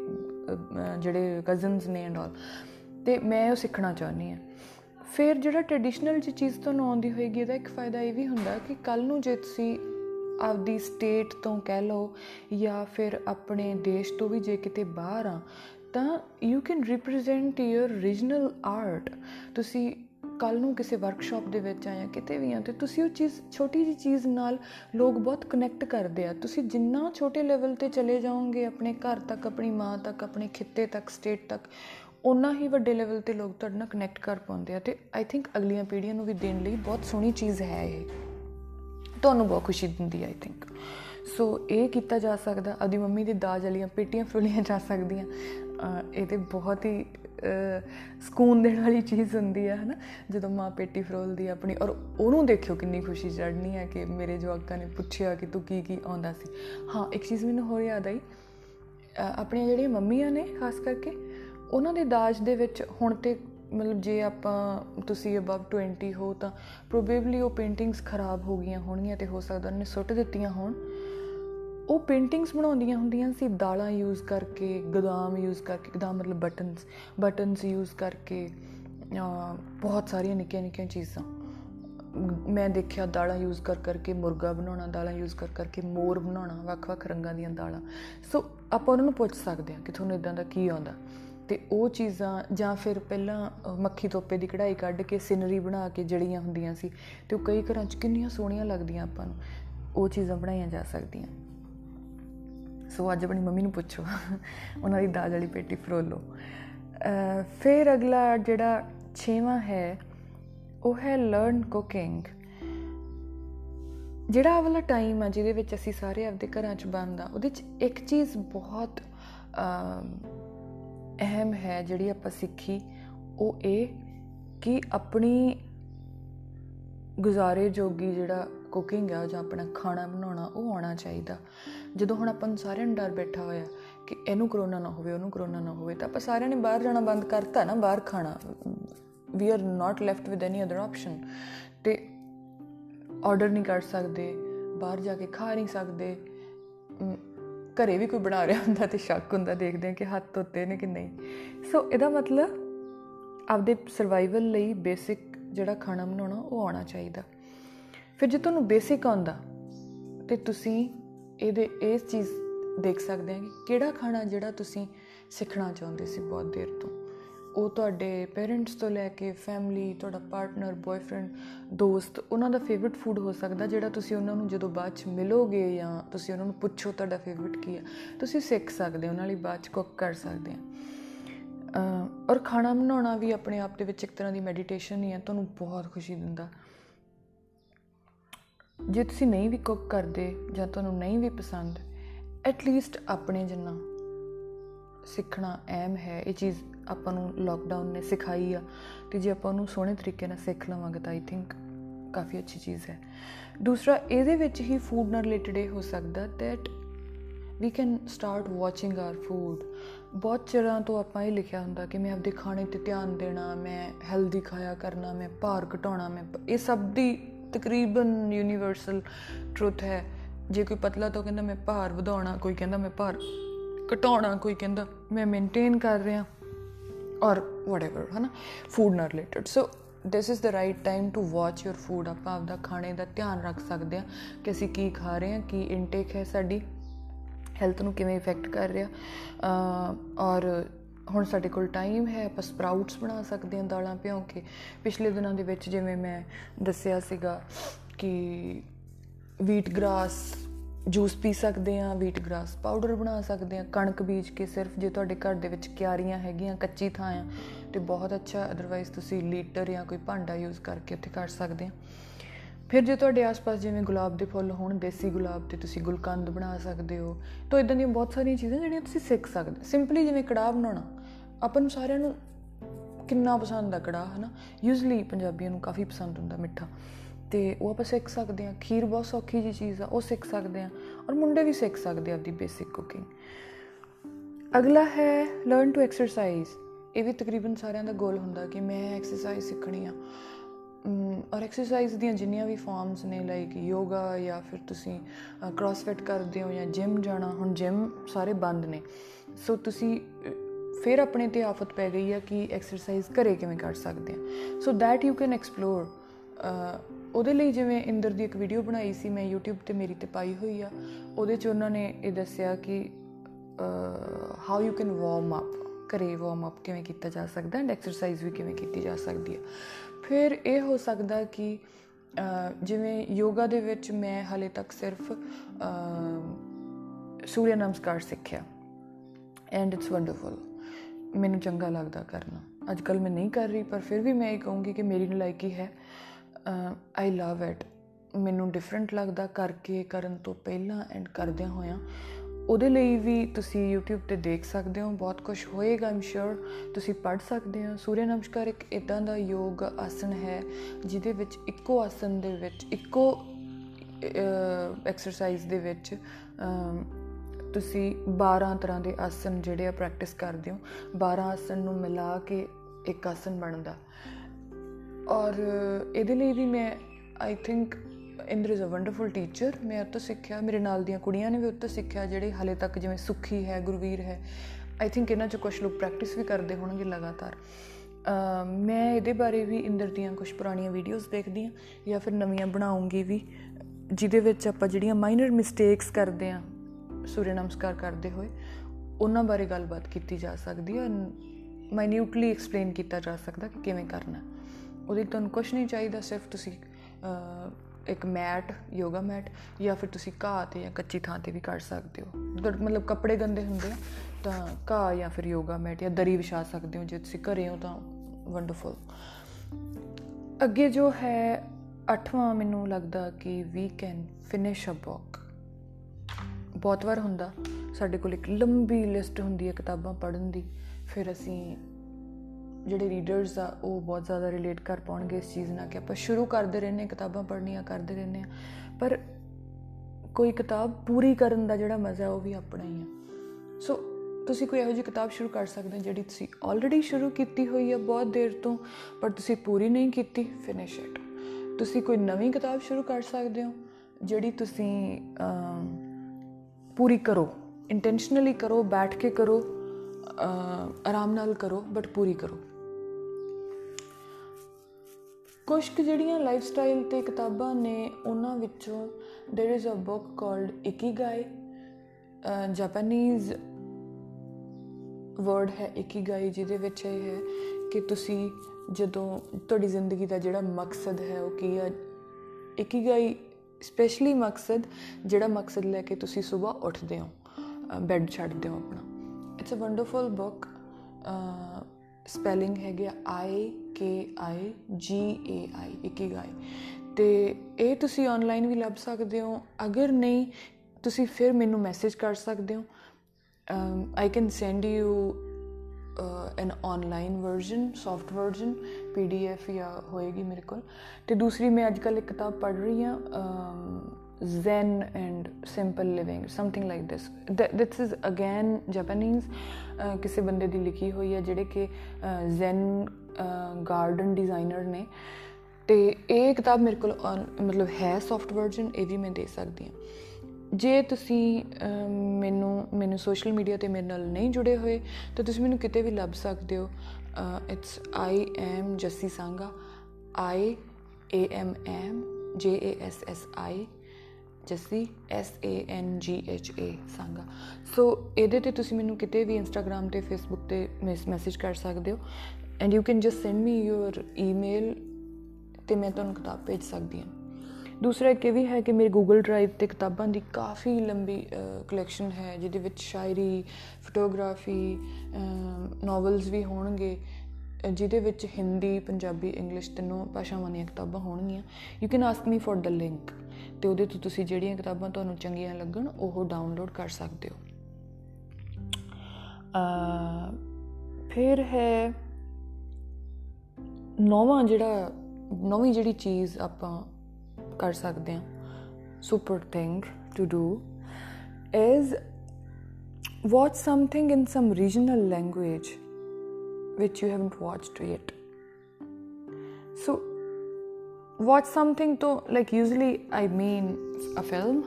ਜਿਹੜੇ ਕਜ਼ਨਸ ਨੇ ਐਂਡ ਆਲ ਤੇ ਮੈਂ ਉਹ ਸਿੱਖਣਾ ਚਾਹੁੰਦੀ ਹਾਂ ਫਿਰ ਜਿਹੜਾ ਟ੍ਰੈਡੀਸ਼ਨਲ ਜੀ ਚੀਜ਼ ਤੁਹਾਨੂੰ ਆਉਂਦੀ ਹੋਏਗੀ, ਇਹਦਾ ਇੱਕ ਫਾਇਦਾ ਇਹ ਵੀ ਹੁੰਦਾ ਕਿ ਕੱਲ ਨੂੰ ਜੇ ਤੁਸੀਂ ਆਪਦੀ ਸਟੇਟ ਤੋਂ ਕਹਿ ਲਓ ਜਾਂ ਫਿਰ ਆਪਣੇ ਦੇਸ਼ ਤੋਂ ਵੀ ਜੇ ਕਿਤੇ ਬਾਹਰ ਆ, ਤਾਂ you can represent your regional art ਤੁਸੀਂ ਕੱਲ ਨੂੰ ਕਿਸੇ ਵਰਕਸ਼ਾਪ ਦੇ ਵਿੱਚ ਆਇਆ ਕਿਤੇ ਵੀ ਆ, ਤੇ ਤੁਸੀਂ ਉਹ ਚੀਜ਼, ਛੋਟੀ ਜੀ ਚੀਜ਼ ਨਾਲ ਲੋਕ ਬਹੁਤ ਕਨੈਕਟ ਕਰਦੇ ਆ। ਤੁਸੀਂ ਜਿੰਨਾ ਛੋਟੇ ਲੈਵਲ ਤੇ ਚਲੇ ਜਾਓਗੇ, ਆਪਣੇ ਘਰ ਤੱਕ, ਆਪਣੀ ਮਾਂ ਤੱਕ, ਆਪਣੇ ਖਿੱਤੇ ਤੱਕ ਸਟੇਟ ਤੱਕ ਉਨਾ ਹੀ ਵੱਡੇ ਲੈਵਲ ਤੇ ਲੋਕ ਤੁਹਾਡੇ ਨਾਲ ਕਨੈਕਟ ਕਰ ਪਾਉਂਦੇ ਆ। ਤੇ ਆਈ ਥਿੰਕ ਅਗਲੀਆਂ ਪੀੜ੍ਹੀਆਂ ਨੂੰ ਵੀ ਦੇਣ ਲਈ ਬਹੁਤ ਸੋਹਣੀ ਚੀਜ਼ ਹੈ ਇਹ। ਤੁਹਾਨੂੰ ਬਹੁਤ ਖੁਸ਼ੀ ਦਿੰਦੀ ਆਈ ਥਿੰਕ ਸੋ ਇਹ ਕੀਤਾ ਜਾ ਸਕਦਾ ਆਦੀ ਮੰਮੀ ਦੀ ਦਾਜ ਵਾਲੀਆਂ ਪੇਟੀਆਂ ਫੁੱਲੀਆਂ ਜਾ ਸਕਦੀਆਂ। ਇਹ ਤੇ ਬਹੁਤ ਹੀ ਸਕੂਨ ਦੇਣ ਵਾਲੀ ਚੀਜ਼ ਹੁੰਦੀ ਹੈ, ਹਨਾ? ਜਦੋਂ ਮਾਂ ਪੇਟੀ ਫਰੋਲਦੀ ਹੈ ਆਪਣੀ, ਔਰ ਉਹਨੂੰ ਦੇਖਿਓ ਕਿੰਨੀ ਖੁਸ਼ੀ ਚੜਨੀ ਹੈ ਕਿ ਮੇਰੇ ਜਵਾਕਾਂ ਨੇ ਪੁੱਛਿਆ ਕਿ ਤੂੰ ਕੀ ਕੀ ਆਉਂਦਾ ਸੀ। ਹਾਂ, ਇੱਕ ਚੀਜ਼ ਮੈਨੂੰ ਹੋਰ ਯਾਦ ਆਈ। ਆਪਣੀਆਂ ਜਿਹੜੀਆਂ ਮੰਮੀਆਂ ਨੇ, ਖਾਸ ਕਰਕੇ, ਉਹਨਾਂ ਦੇ ਦਾਜ ਦੇ ਵਿੱਚ ਹੁਣ ਤੇ ਮਤਲਬ ਜੇ ਆਪਾਂ ਤੁਸੀਂ ਅਬਵ 20 ਹੋ ਤਾਂ ਪ੍ਰੋਬੇਬਲੀ ਉਹ ਪੇਂਟਿੰਗਸ ਖਰਾਬ ਹੋ ਗਈਆਂ ਹੋਣਗੀਆਂ ਤੇ ਹੋ ਸਕਦਾ ਉਹਨੇ ਸੁੱਟ ਦਿੱਤੀਆਂ ਹੋਣ। ਉਹ ਪੇਂਟਿੰਗਸ ਬਣਾਉਂਦੀਆਂ ਹੁੰਦੀਆਂ ਸੀ, ਦਾਲਾਂ ਯੂਜ਼ ਕਰਕੇ, ਗਦਾਮ ਯੂਜ਼ ਕਰਕੇ, ਗਦਾਮ ਮਤਲਬ ਬਟਨਸ ਬਟਨਸ ਯੂਜ਼ ਕਰਕੇ ਬਹੁਤ ਸਾਰੀਆਂ ਨਿੱਕੀਆਂ ਨਿੱਕੀਆਂ ਚੀਜ਼ਾਂ। ਮੈਂ ਦੇਖਿਆ ਦਾਲਾਂ ਯੂਜ਼ ਕਰ ਕਰਕੇ ਮੁਰਗਾ ਬਣਾਉਣਾ, ਦਾਲਾਂ ਯੂਜ਼ ਕਰ ਕਰਕੇ ਮੋਰ ਬਣਾਉਣਾ, ਵੱਖ-ਵੱਖ ਰੰਗਾਂ ਦੀਆਂ ਦਾਲਾਂ। ਸੋ ਆਪਾਂ ਉਹਨਾਂ ਨੂੰ ਪੁੱਛ ਸਕਦੇ ਹਾਂ ਕਿ ਤੁਹਾਨੂੰ ਇਦਾਂ ਦਾ ਕੀ ਆਉਂਦਾ। ਤੇ ਉਹ ਚੀਜ਼ਾਂ ਜਾਂ ਫਿਰ ਪਹਿਲਾਂ ਮੱਖੀ ਤੋਪੇ ਦੀ ਕਢਾਈ ਕੱਢ ਕੇ ਸਿਨਰੀ ਬਣਾ ਕੇ ਜੜੀਆਂ ਹੁੰਦੀਆਂ ਸੀ ਤੇ ਉਹ ਕਈ ਘਰਾਂ 'ਚ ਕਿੰਨੀਆਂ ਸੋਹਣੀਆਂ ਲੱਗਦੀਆਂ ਆਪਾਂ ਨੂੰ। ਉਹ ਚੀਜ਼ਾਂ ਬਣਾਈਆਂ ਜਾ ਸਕਦੀਆਂ। ਸੋ ਅੱਜ ਆਪਣੀ ਮੰਮੀ ਨੂੰ ਪੁੱਛੋ, ਉਹਨਾਂ ਦੀ ਦਾਜ ਵਾਲੀ ਪੇਟੀ ਫਰੋਲੋ। ਫਿਰ ਅਗਲਾ ਜਿਹੜਾ ਛੇਵਾਂ ਹੈ, ਉਹ ਹੈ ਲਰਨ ਕੁਕਿੰਗ ਜਿਹੜਾ ਆ ਵਾਲਾ ਟਾਈਮ ਆ ਜਿਹਦੇ ਵਿੱਚ ਅਸੀਂ ਸਾਰੇ ਆਪਦੇ ਘਰਾਂ 'ਚ ਬੰਦਾ ਉਹਦੇ 'ਚ ਇੱਕ ਚੀਜ਼ ਬਹੁਤ ਅਹਿਮ ਹੈ ਜਿਹੜੀ ਆਪਾਂ ਸਿੱਖੀ, ਉਹ ਇਹ ਕਿ ਆਪਣੀ ਗੁਜ਼ਾਰੇ ਜੋਗੀ ਜਿਹੜਾ ਕੁਕਿੰਗ ਆ, ਜਾਂ ਆਪਣਾ ਖਾਣਾ ਬਣਾਉਣਾ, ਉਹ ਆਉਣਾ ਚਾਹੀਦਾ। ਜਦੋਂ ਹੁਣ ਆਪਾਂ ਸਾਰਿਆਂ ਨੂੰ ਡਰ ਬੈਠਾ ਹੋਇਆ ਕਿ ਇਹਨੂੰ ਕਰੋਨਾ ਨਾ ਹੋਵੇ, ਉਹਨੂੰ ਕਰੋਨਾ ਨਾ ਹੋਵੇ, ਤਾਂ ਆਪਾਂ ਸਾਰਿਆਂ ਨੇ ਬਾਹਰ ਜਾਣਾ ਬੰਦ ਕਰਤਾ ਨਾ, ਬਾਹਰ ਖਾਣਾ। We are not left with any other option ਤੇ ਆਰਡਰ ਨਹੀਂ ਕਰ ਸਕਦੇ, ਬਾਹਰ ਜਾ ਕੇ ਖਾ ਨਹੀਂ ਸਕਦੇ। ਘਰੇ ਵੀ ਕੋਈ ਬਣਾ ਰਿਹਾ ਹੁੰਦਾ ਤੇ ਸ਼ੱਕ ਹੁੰਦਾ, ਦੇਖਦੇ ਆ ਕਿ ਹੱਥ ਧੋਤੇ ਨੇ ਕਿ ਨਹੀਂ। ਸੋ ਇਹਦਾ ਮਤਲਬ ਆਪਦੇ ਸਰਵਾਈਵਲ ਲਈ ਬੇਸਿਕ ਜਿਹੜਾ ਖਾਣਾ ਬਣਾਉਣਾ, ਉਹ ਆਉਣਾ ਚਾਹੀਦਾ। ਫਿਰ ਜੇ ਤੁਹਾਨੂੰ ਬੇਸਿਕ ਆਉਂਦਾ, ਤੇ ਤੁਸੀਂ ਇਹਦੇ ਇਸ ਚੀਜ਼ ਦੇਖ ਸਕਦੇ ਆ ਕਿ ਕਿਹੜਾ ਖਾਣਾ ਜਿਹੜਾ ਤੁਸੀਂ ਸਿੱਖਣਾ ਚਾਹੁੰਦੇ ਸੀ ਬਹੁਤ ਦੇਰ ਤੋਂ। ਉਹ ਤੁਹਾਡੇ ਪੇਰੈਂਟਸ ਤੋਂ ਲੈ ਕੇ ਫੈਮਿਲੀ ਤੁਹਾਡਾ ਪਾਰਟਨਰ ਬॉयਫ੍ਰੈਂਡ ਦੋਸਤ, ਉਹਨਾਂ ਦਾ ਫੇਵਰਿਟ ਫੂਡ ਹੋ ਸਕਦਾ ਜਿਹੜਾ ਤੁਸੀਂ ਉਹਨਾਂ ਨੂੰ ਜਦੋਂ ਬਾਅਦ ਚ ਮਿਲੋਗੇ ਜਾਂ ਤੁਸੀਂ ਉਹਨਾਂ ਨੂੰ ਪੁੱਛੋ ਤੁਹਾਡਾ ਫੇਵਰਿਟ ਕੀ ਹੈ ਤੁਸੀਂ ਸਿੱਖ ਸਕਦੇ ਹੋ, ਉਹਨਾਂ ਲਈ ਬਾਅਦ ਚ ਕੁੱਕ ਕਰ ਸਕਦੇ ਆ। ਔਰ ਖਾਣਾ ਬਣਾਉਣਾ ਵੀ ਆਪਣੇ ਆਪ ਦੇ ਵਿੱਚ ਇੱਕ ਤਰ੍ਹਾਂ ਦੀ ਮੈਡੀਟੇਸ਼ਨ ਹੀ ਹੈ ਤੁਹਾਨੂੰ ਬਹੁਤ ਖੁਸ਼ੀ ਦਿੰਦਾ। ਜੇ ਤੁਸੀਂ ਨਹੀਂ ਵੀ ਕੁੱਕ ਕਰਦੇ ਜਾਂ ਤੁਹਾਨੂੰ ਨਹੀਂ ਵੀ ਪਸੰਦ ਐਟ ਲੀਸਟ ਆਪਣੇ ਜਿੰਨਾ ਸਿੱਖਣਾ ਅਹਿਮ ਹੈ, ਇਹ ਚੀਜ਼ ਆਪਾਂ ਨੂੰ ਲੋਕਡਾਊਨ ਨੇ ਸਿਖਾਈ ਆ, ਤੇ ਜੇ ਆਪਾਂ ਉਹਨੂੰ ਸੋਹਣੇ ਤਰੀਕੇ ਨਾਲ ਸਿੱਖ ਲਵਾਂਗੇ ਤਾਂ ਆਈ ਥਿੰਕ ਕਾਫੀ ਅੱਛੀ ਚੀਜ਼ ਹੈ। ਦੂਸਰਾ, ਇਹਦੇ ਵਿੱਚ ਹੀ ਫੂਡ ਨਾਲ ਰਿਲੇਟਡ ਇਹ ਹੋ ਸਕਦਾ that we can start watching our food ਬਹੁਤ ਚਿਰਾਂ ਤੋਂ ਆਪਾਂ ਇਹ ਲਿਖਿਆ ਹੁੰਦਾ ਕਿ ਮੈਂ ਆਪਦੇ ਖਾਣੇ ਤੇ ਧਿਆਨ ਦੇਣਾ, ਮੈਂ ਹੈਲਦੀ ਖਾਇਆ ਕਰਨਾ, ਮੈਂ ਭਾਰ ਘਟਾਉਣਾ, ਮੈਂ ਇਹ ਸਭ ਦੀ ਤਕਰੀਬਨ ਯੂਨੀਵਰਸਲ ਟਰੂਥ ਹੈ। ਜੇ ਕੋਈ ਪਤਲਾ ਤਾਂ ਕਹਿੰਦਾ ਮੈਂ ਭਾਰ ਵਧਾਉਣਾ, ਕੋਈ ਕਹਿੰਦਾ ਮੈਂ ਭਾਰ ਘਟਾਉਣਾ, ਕੋਈ ਕਹਿੰਦਾ ਮੈਂ ਮੇਨਟੇਨ ਕਰ ਰਿਹਾ। ਔਰ ਵਟਐਵਰ ਹਨਾ ਫੂਡ ਨਾਲ related so this is the right time to watch your food ਆਪਾਂ ਆਪਦਾ ਖਾਣੇ ਦਾ ਧਿਆਨ ਰੱਖ ਸਕਦੇ ਆ ਕਿ ਅਸੀਂ ਕੀ ਖਾ ਰਹੇ ਹਾਂ, ਕੀ ਇਨਟੇਕ ਹੈ ਸਾਡੀ ਹੈਲਥ ਨੂੰ ਕਿਵੇਂ ਇਫੈਕਟ ਕਰ ਰਿਹਾ ਔਰ ਹੁਣ ਸਾਡੇ ਕੋਲ ਟਾਈਮ ਹੈ, ਆਪਾਂ ਸਪਰਾਊਟਸ ਬਣਾ ਸਕਦੇ ਹਾਂ ਦਾਲਾਂ ਭਿਉਂ ਕੇ। ਪਿਛਲੇ ਦਿਨਾਂ ਦੇ ਵਿੱਚ ਜਿਵੇਂ ਮੈਂ ਦੱਸਿਆ ਸੀਗਾ ਕਿ ਵੀਟ ਗ੍ਰਾਸ ਜੂਸ ਪੀ ਸਕਦੇ ਆ ਵੀਟ ਗ੍ਰਾਸ ਪਾਊਡਰ ਬਣਾ ਸਕਦੇ ਆ ਕਣਕ ਬੀਜ ਕੇ ਸਿਰਫ ਜੇ ਤੁਹਾਡੇ ਘਰ ਦੇ ਵਿੱਚ ਕਿਆਰੀਆਂ ਹੈਗੀਆਂ, ਕੱਚੀ ਥਾਂ ਆ, ਤੇ ਬਹੁਤ ਅੱਛਾ ਅਦਰਵਾਈਜ਼ ਤੁਸੀਂ ਲੀਟਰ ਜਾਂ ਕੋਈ ਭਾਂਡਾ ਯੂਜ਼ ਕਰਕੇ ਉੱਥੇ ਕਰ ਸਕਦੇ ਆ ਫਿਰ ਜੇ ਤੁਹਾਡੇ ਆਸ-ਪਾਸ ਜਿਵੇਂ ਗੁਲਾਬ ਦੇ ਫੁੱਲ ਹੋਣ, ਦੇਸੀ ਗੁਲਾਬ ਤੇ ਤੁਸੀਂ ਗੁਲਕੰਦ ਬਣਾ ਸਕਦੇ ਹੋ, ਤਾਂ ਇਦਾਂ ਦੀਆਂ ਬਹੁਤ ਸਾਰੀਆਂ ਚੀਜ਼ਾਂ ਜਿਹੜੀਆਂ ਤੁਸੀਂ ਸਿੱਖ ਸਕਦੇ ਸਿੰਪਲੀ ਜਿਵੇਂ ਕੜਾਹ ਬਣਾਉਣਾ, ਆਪਾਂ ਨੂੰ ਸਾਰਿਆਂ ਨੂੰ ਕਿੰਨਾ ਪਸੰਦ ਆ ਕੜਾਹ, ਹਨਾ? ਯੂਜ਼ਲੀ ਪੰਜਾਬੀਆਂ ਨੂੰ ਕਾਫੀ ਪਸੰਦ ਹੁੰਦਾ ਮਿੱਠਾ। ਤੇ ਉਹ ਆਪਾਂ ਸਿੱਖ ਸਕਦੇ ਆ ਖੀਰ ਬਹੁਤ ਸੌਖੀ ਜੀ ਚੀਜ਼ ਆ, ਉਹ ਸਿੱਖ ਸਕਦੇ ਆ ਔਰ ਮੁੰਡੇ ਵੀ ਸਿੱਖ ਸਕਦੇ ਆ ਆਪਦੀ ਬੇਸਿਕ ਕੁਕਿੰਗ ਅਗਲਾ ਹੈ ਲਰਨ ਟੂ ਐਕਸਰਸਾਈਜ਼ ਇਹ ਵੀ ਤਕਰੀਬਨ ਸਾਰਿਆਂ ਦਾ ਗੋਲ ਹੁੰਦਾ ਕਿ ਮੈਂ ਐਕਸਰਸਾਈਜ਼ ਸਿੱਖਣੀ ਆ। ਔਰ ਐਕਸਰਸਾਈਜ਼ ਦੀਆਂ ਜਿੰਨੀਆਂ ਵੀ ਫਾਰਮਸ ਨੇ ਲਾਈਕ ਯੋਗਾ ਜਾਂ ਫਿਰ ਤੁਸੀਂ ਕ੍ਰਾਸਫਿਟ ਕਰਦੇ ਹੋ ਜਾਂ ਜਿਮ ਜਾਣਾ, ਹੁਣ ਜਿਮ ਸਾਰੇ ਬੰਦ ਨੇ। ਸੋ ਤੁਸੀਂ ਫਿਰ ਆਪਣੇ ਤੇ ਆਫਤ ਪੈ ਗਈ ਆ ਕਿ ਐਕਸਰਸਾਈਜ਼ ਘਰੇ ਕਿਵੇਂ ਕਰ ਸਕਦੇ ਆ। So that you can explore ਉਹਦੇ ਲਈ ਜਿਵੇਂ ਇੰਦਰ ਦੀ ਇੱਕ ਵੀਡੀਓ ਬਣਾਈ ਸੀ, ਮੈਂ YouTube ਤੇ ਮੇਰੀ ਤੇ ਪਾਈ ਹੋਈ ਆ। ਉਹਦੇ ਚ ਉਹਨਾਂ ਨੇ ਇਹ ਦੱਸਿਆ ਕਿ how you can warm up ਘਰੇ ਵਾਰਮ ਅਪ ਕਿਵੇਂ ਕੀਤਾ ਜਾ ਸਕਦਾ ਐਂਡ ਐਕਸਰਸਾਈਜ਼ ਵੀ ਕਿਵੇਂ ਕੀਤੀ ਜਾ ਸਕਦੀ ਹੈ ਫਿਰ ਇਹ ਹੋ ਸਕਦਾ ਕਿ ਜਿਵੇਂ ਯੋਗਾ ਦੇ ਵਿੱਚ ਮੈਂ ਹਲੇ ਤੱਕ ਸਿਰਫ ਸੂਰਿਆ ਨਮਸਕਾਰ ਸਿੱਖਿਆ। ਐਂਡ ਇਟਸ ਵੰਡਰਫੁਲ ਮੈਨੂੰ ਚੰਗਾ ਲੱਗਦਾ ਕਰਨਾ। ਅੱਜ ਕੱਲ ਮੈਂ ਨਹੀਂ ਕਰ ਰਹੀ, ਪਰ ਫਿਰ ਵੀ ਮੈਂ ਇਹ ਕਹੂੰਗੀ ਕਿ ਮੇਰੀ ਨਲਾਇਕੀ ਹੈ। ਆਈ ਲਵ ਇਟ ਮੈਨੂੰ ਡਿਫਰੈਂਟ ਲੱਗਦਾ ਕਰਕੇ, ਕਰਨ ਤੋਂ ਪਹਿਲਾਂ ਐਂਡ ਕਰਦਿਆਂ ਹੋਇਆਂ। ਉਹਦੇ ਲਈ ਵੀ ਤੁਸੀਂ YouTube ਤੇ ਦੇਖ ਸਕਦੇ ਹੋ, ਬਹੁਤ ਕੁਝ ਹੋਏਗਾ ਆਮ ਸ਼ੋਰ ਤੁਸੀਂ ਪੜ ਸਕਦੇ ਹੋ। ਸੂਰਿਆ ਨਮਸਕਾਰ ਇੱਕ ਇਦਾਂ ਦਾ ਯੋਗ ਆਸਨ ਹੈ, ਜਿਹਦੇ ਵਿੱਚ ਇੱਕੋ ਆਸਨ ਦੇ ਵਿੱਚ, ਇੱਕੋ ਐਕਸਰਸਾਈਜ਼ ਦੇ ਵਿੱਚ ਤੁਸੀਂ 12 ਤਰ੍ਹਾਂ ਦੇ ਆਸਨ ਜਿਹੜੇ ਆ ਪ੍ਰੈਕਟਿਸ ਕਰਦੇ ਹੋ। 12 ਆਸਨ ਨੂੰ ਮਿਲਾ ਕੇ ਇੱਕ ਆਸਨ ਬਣਦਾ। ਔਰ ਇਹਦੇ ਲਈ ਵੀ ਮੈਂ I think Inder is a wonderful teacher ਮੈਂ ਉਹ ਤੋਂ ਸਿੱਖਿਆ, ਮੇਰੇ ਨਾਲ ਦੀਆਂ ਕੁੜੀਆਂ ਨੇ ਵੀ ਉਹ ਤੋਂ ਸਿੱਖਿਆ, ਜਿਹੜੇ ਹਾਲੇ ਤੱਕ ਜਿਵੇਂ ਸੁਖੀ ਹੈ, ਗੁਰਵੀਰ ਹੈ। ਆਈ ਥਿੰਕ ਇਹਨਾਂ ਚ ਕੁਝ ਲੋਕ ਪ੍ਰੈਕਟਿਸ ਵੀ ਕਰਦੇ ਹੋਣਗੇ ਲਗਾਤਾਰ। ਮੈਂ ਇਹਦੇ ਬਾਰੇ ਵੀ ਇੰਦਰ ਦੀਆਂ ਕੁਝ ਪੁਰਾਣੀਆਂ ਵੀਡੀਓਜ਼ ਦੇਖਦੀ ਆ ਜਾਂ ਫਿਰ ਨਵੀਆਂ ਬਣਾਉਂਗੀ ਵੀ, ਜਿਹਦੇ ਵਿੱਚ ਆਪਾਂ ਜਿਹੜੀਆਂ ਮਾਈਨਰ ਮਿਸਟੇਕਸ ਕਰਦੇ ਆ ਸੂਰਯ ਨਮਸਕਾਰ ਕਰਦੇ ਹੋਏ, ਉਹਨਾਂ ਬਾਰੇ ਗੱਲਬਾਤ ਕੀਤੀ ਜਾ ਸਕਦੀ ਹੈ। ਮਾਈਨਿਊਟਲੀ ਐਕਸਪਲੇਨ ਕੀਤਾ ਜਾ ਸਕਦਾ ਕਿ ਕਿਵੇਂ ਕਰਨਾ ਉਹਦੇ ਤੁਹਾਨੂੰ ਕੁਝ ਨਹੀਂ ਚਾਹੀਦਾ, ਸਿਰਫ ਤੁਸੀਂ ਇੱਕ ਮੈਟ, ਯੋਗਾ ਮੈਟ, ਜਾਂ ਫਿਰ ਤੁਸੀਂ ਘਾਹ ਤੇ ਜਾਂ ਕੱਚੀ ਥਾਂ ਤੇ ਵੀ ਕਰ ਸਕਦੇ ਹੋ। ਮਤਲਬ ਕੱਪੜੇ ਗੰਦੇ ਹੁੰਦੇ ਤਾਂ ਘਾਹ ਜਾਂ ਫਿਰ ਯੋਗਾ ਮੈਟ ਜਾਂ ਦਰੀ ਵਿਛਾ ਸਕਦੇ ਹੋ, ਜੇ ਤੁਸੀਂ ਘਰੇ ਹੋ ਤਾਂ। ਵੰਡਰਫੁਲ ਅੱਗੇ ਜੋ ਹੈ, ਅੱਠਵਾਂ ਮੈਨੂੰ ਲੱਗਦਾ ਕਿ we can finish a book ਬਹੁਤ ਵਾਰ ਹੁੰਦਾ, ਸਾਡੇ ਕੋਲ ਇੱਕ ਲੰਬੀ ਲਿਸਟ ਹੁੰਦੀ ਹੈ ਕਿਤਾਬਾਂ ਪੜ੍ਹਨ ਦੀ। ਫਿਰ ਅਸੀਂ ਜਿਹੜੇ ਰੀਡਰਸ ਆ, ਉਹ ਬਹੁਤ ਜ਼ਿਆਦਾ ਰਿਲੇਟ ਕਰ ਪਾਉਣਗੇ ਇਸ ਚੀਜ਼ ਨਾਲ ਕਿ ਆਪਾਂ ਸ਼ੁਰੂ ਕਰਦੇ ਰਹਿੰਨੇ ਕਿਤਾਬਾਂ ਪੜ੍ਹਨੀਆਂ ਕਰਦੇ ਰਹਿੰਨੇ ਆ ਪਰ ਕੋਈ ਕਿਤਾਬ ਪੂਰੀ ਕਰਨ ਦਾ ਜਿਹੜਾ ਮਜ਼ਾ ਉਹ ਵੀ ਆਪਣਾ ਹੀ ਆ ਸੋ ਤੁਸੀਂ ਕੋਈ ਇਹੋ ਜਿਹੀ ਕਿਤਾਬ ਸ਼ੁਰੂ ਕਰ ਸਕਦੇ ਹੋ ਜਿਹੜੀ ਤੁਸੀਂ ਆਲਰੇਡੀ ਸ਼ੁਰੂ ਕੀਤੀ ਹੋਈ ਹੈ ਬਹੁਤ ਦੇਰ ਤੋਂ, ਪਰ ਤੁਸੀਂ ਪੂਰੀ ਨਹੀਂ ਕੀਤੀ ਫਿਨਿਸ਼ ਇਟ ਤੁਸੀਂ ਕੋਈ ਨਵੀਂ ਕਿਤਾਬ ਸ਼ੁਰੂ ਕਰ ਸਕਦੇ ਹੋ ਜਿਹੜੀ ਤੁਸੀਂ ਪੂਰੀ ਕਰੋ ਇੰਟੈਂਸ਼ਨਲੀ ਕਰੋ, ਬੈਠ ਕੇ ਕਰੋ ਆਰਾਮ ਨਾਲ ਕਰੋ ਬਟ ਪੂਰੀ ਕਰੋ। ਕੁਝ ਕੁ ਜਿਹੜੀਆਂ ਲਾਈਫ ਸਟਾਈਲ ਤੇ ਕਿਤਾਬਾਂ ਨੇ ਉਹਨਾਂ ਵਿੱਚੋਂ there is a book called Ikigai Japanese word ਹੈ ਇਕੀਗਾਈ ਜਿਹਦੇ ਵਿੱਚ ਇਹ ਹੈ ਕਿ ਤੁਸੀਂ ਜਦੋਂ ਤੁਹਾਡੀ ਜ਼ਿੰਦਗੀ ਦਾ ਜਿਹੜਾ ਮਕਸਦ ਹੈ ਉਹ ਕੀ ਹੈ ਇਕੀਗਾਈ ਸਪੈਸ਼ਲੀ ਮਕਸਦ ਜਿਹੜਾ ਮਕਸਦ ਲੈ ਕੇ ਤੁਸੀਂ ਸਵੇਰ ਉੱਠਦੇ ਹੋ ਬੈੱਡ ਛੱਡਦੇ ਹੋ ਆਪਣਾ it's a wonderful book spelling ਹੈ ਗਿਆ ਆਈ ਕੇ ਆਈ ਜੀ ਏ ਆਈ ਇਕੀਗਾਈ ਤੇ ਇਹ ਤੁਸੀਂ ਆਨਲਾਈਨ ਵੀ ਲੱਭ ਸਕਦੇ ਹੋ। ਅਗਰ ਨਹੀਂ, ਤੁਸੀਂ ਫਿਰ ਮੈਨੂੰ ਮੈਸੇਜ ਕਰ ਸਕਦੇ ਹੋ। I can send you an online version soft version PDF ਜਾਂ ਹੋਏਗੀ ਮੇਰੇ ਕੋਲ। ਤੇ ਦੂਸਰੀ ਮੈਂ ਅੱਜਕੱਲ ਇੱਕ ਕਿਤਾਬ ਪੜ੍ਹ ਰਹੀ ਹਾਂ zen and simple living, something like this. This is again japanese uh, ਕਿਸੇ ਬੰਦੇ ਦੀ ਲਿਖੀ ਹੋਈ ਹੈ ਜਿਹੜੇ ਕਿ zen ਗਾਰਡਨ ਡਿਜ਼ਾਈਨਰ ਨੇ। ਤੇ ਇਹ ਕਿਤਾਬ ਮੇਰੇ ਕੋਲ ਮਤਲਬ ਹੈ ਸੌਫਟ ਵਰਜ਼ਨ ਇਹ ਵੀ ਮੈਂ ਦੇ ਸਕਦੀ ਹਾਂ। ਜੇ ਤੁਸੀਂ ਮੈਨੂੰ ਮੈਨੂੰ ਸੋਸ਼ਲ ਮੀਡੀਆ ਤੇ ਮੇਰੇ ਨਾਲ ਨਹੀਂ ਜੁੜੇ ਹੋਏ, ਤਾਂ ਤੁਸੀਂ ਮੈਨੂੰ ਕਿਤੇ ਵੀ ਲੱਭ ਸਕਦੇ ਹੋ। It's I am Jassi Sanga. I am M J A S S I Jassi, S A N G H A, Sanga. So ਇਹਦੇ ਤੇ ਤੁਸੀਂ ਮੈਨੂੰ ਕਿਤੇ ਵੀ ਇੰਸਟਾਗ੍ਰam ਤੇ ਫੇਸਬੁੱਕ ਤੇ ਮੈਸੇਜ ਕਰ ਸਕਦੇ ਹੋ। And you can just send me your email ਤੇ ਮੈਂ ਤੁਹਾਨੂੰ ਕਿਤਾਬ ਭੇਜ ਸਕਦੀ ਹਾਂ। ਦੂਸਰਾ ਇੱਕ ਇਹ ਵੀ ਹੈ ਕਿ ਮੇਰੇ ਗੂਗਲ ਡਰਾਈਵ ਤੇ ਕਿਤਾਬਾਂ ਦੀ ਕਾਫੀ ਲੰਬੀ ਕਲੈਕਸ਼ਨ ਹੈ, ਜਿਹਦੇ ਵਿੱਚ ਸ਼ਾਇਰੀ ਫੋਟੋਗ੍ਰਾਫੀ ਨੋਵਲਸ ਵੀ ਹੋਣਗੇ, ਜਿਹਦੇ ਵਿੱਚ ਹਿੰਦੀ, ਪੰਜਾਬੀ, ਇੰਗਲਿਸ਼ ਤਿੰਨੋਂ ਭਾਸ਼ਾਵਾਂ ਦੀਆਂ ਕਿਤਾਬਾਂ ਹੋਣਗੀਆਂ। You can ask me for the link ਤੇ ਉਹਦੇ ਤੋਂ ਤੁਸੀਂ ਜਿਹੜੀਆਂ ਕਿਤਾਬਾਂ ਤੁਹਾਨੂੰ ਚੰਗੀਆਂ ਲੱਗਣ, ਉਹ ਡਾਊਨਲੋਡ ਕਰ ਸਕਦੇ ਹੋ। ਅ ਫਿਰ ਹੈ ਨੌਵਾਂ ਜਿਹੜਾ, ਨੌਵੀਂ ਜਿਹੜੀ ਚੀਜ਼ ਆਪਾਂ ਕਰ ਸਕਦੇ ਹਾਂ super thing to do is watch something in some regional language which you haven't watched yet. So watch something to, like, usually, i mean, a film.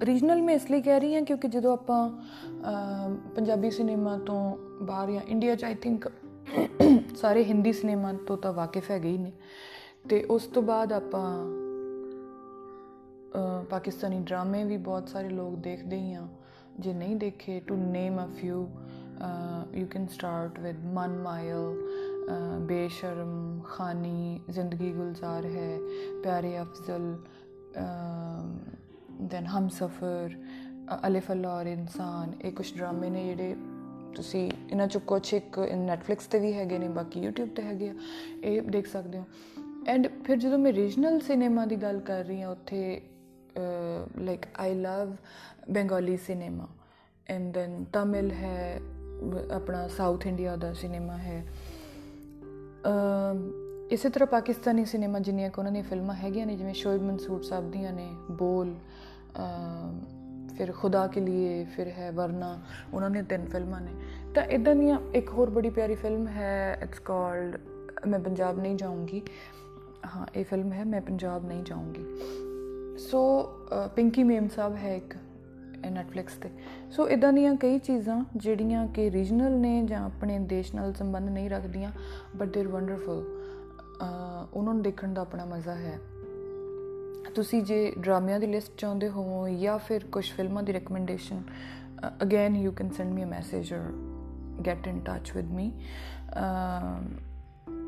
Regional ਮੈਂ ਇਸ ਲਈ ਕਹਿ ਰਹੀ ਹਾਂ ਕਿਉਂਕਿ ਜਦੋਂ ਆਪਾਂ ਪੰਜਾਬੀ ਸਿਨੇਮਾ ਤੋਂ ਬਾਹਰ ਜਾਂ ਇੰਡੀਆ 'ਚ ਆਈ ਥਿੰਕ ਸਾਰੇ ਹਿੰਦੀ ਸਿਨੇਮਾ ਤੋਂ ਤਾਂ ਵਾਕਿਫ ਹੈਗੇ ਹੀ ਨੇ ਤੇ ਉਸ ਤੋਂ ਬਾਅਦ ਆਪਾਂ ਪਾਕਿਸਤਾਨੀ ਡਰਾਮੇ ਵੀ ਬਹੁਤ ਸਾਰੇ ਲੋਕ ਦੇਖਦੇ ਹੀ ਆ ਜੇ ਨਹੀਂ ਦੇਖੇ to name a few you can start with ਮਨ ਮਾਇਲ ਬੇਸ਼ਰਮ, ਖਾਨੀ, ਜ਼ਿੰਦਗੀ ਗੁਲਜ਼ਾਰ ਹੈ, ਪਿਆਰੇ ਅਫਜ਼ਲ ਦੈਨ ਹਮਸਫਰ ਅਲਿਫ ਅਲੌਰ ਇਨਸਾਨ, ਇਹ ਕੁਝ ਡਰਾਮੇ ਨੇ ਜਿਹੜੇ ਤੁਸੀਂ ਇਹਨਾਂ ਚੋਂ ਕੁਝ ਇੱਕ ਨੈਟਫਲਿਕਸ ਤੇ ਵੀ ਹੈਗੇ ਨੇ, ਬਾਕੀ YouTube ਤੇ ਹੈਗੇ ਆ, ਇਹ ਦੇਖ ਸਕਦੇ ਹੋ। ਐਂਡ ਫਿਰ ਜਦੋਂ ਮੈਂ ਰੀਜਨਲ ਸਿਨੇਮਾ ਦੀ ਗੱਲ ਕਰ ਰਹੀ ਹਾਂ, ਉੱਥੇ like I love Bengali cinema and then Tamil ਹੈ ਆਪਣਾ ਸਾਊਥ ਇੰਡੀਆ ਦਾ ਸਿਨੇਮਾ ਹੈ ਇਸੇ ਤਰ੍ਹਾਂ ਪਾਕਿਸਤਾਨੀ ਸਿਨੇਮਾ ਜਿੰਨੀਆਂ ਕੋ ਉਹਨਾਂ ਦੀਆਂ ਫਿਲਮਾਂ ਹੈਗੀਆਂ ਨੇ, ਜਿਵੇਂ ਸ਼ੋਇਬ ਮਨਸੂਰ ਸਾਹਿਬ ਦੀਆਂ ਨੇ, ਬੋਲ ਫਿਰ ਖੁਦਾ ਕੇ ਲਈ ਫਿਰ ਹੈ ਵਰਨਾ, ਉਹਨਾਂ ਨੇ ਤਿੰਨ ਫਿਲਮਾਂ ਨੇ। ਤਾਂ ਇਦਾਂ ਦੀਆਂ ਇੱਕ ਹੋਰ ਬੜੀ ਪਿਆਰੀ ਫਿਲਮ ਹੈ ਇਟਸ ਕਾਲਡ ਮੈਂ ਪੰਜਾਬ ਨਹੀਂ ਜਾਊਂਗੀ। ਹਾਂ, ਇਹ ਫਿਲਮ ਹੈ, ਮੈਂ ਪੰਜਾਬ ਨਹੀਂ ਜਾਊਂਗੀ। ਸੋ ਪਿੰਕੀ ਮੇਮ ਸਾਹਿਬ ਹੈ ਇੱਕ। ਨੈਟਫਲਿਕਸ ਤੇ। ਸੋ ਇਦਾਂ ਦੀਆਂ ਕਈ ਚੀਜ਼ਾਂ ਜਿਹੜੀਆਂ ਕਿ ਰੀਜਨਲ ਨੇ ਜਾਂ ਆਪਣੇ ਦੇਸ਼ ਨਾਲ ਸੰਬੰਧ ਨਹੀਂ ਰੱਖਦੀਆਂ ਬਟ ਦੇ ਆਰ ਵੰਡਰਫੁਲ ਉਹਨਾਂ ਨੂੰ ਦੇਖਣ ਦਾ ਆਪਣਾ ਮਜ਼ਾ ਹੈ। ਤੁਸੀਂ ਜੇ ਡਰਾਮਿਆਂ ਦੀ ਲਿਸਟ ਚਾਹੁੰਦੇ ਹੋ ਜਾਂ ਫਿਰ ਕੁਝ ਫਿਲਮਾਂ ਦੀ recommendation again you can send me a message or get in touch with me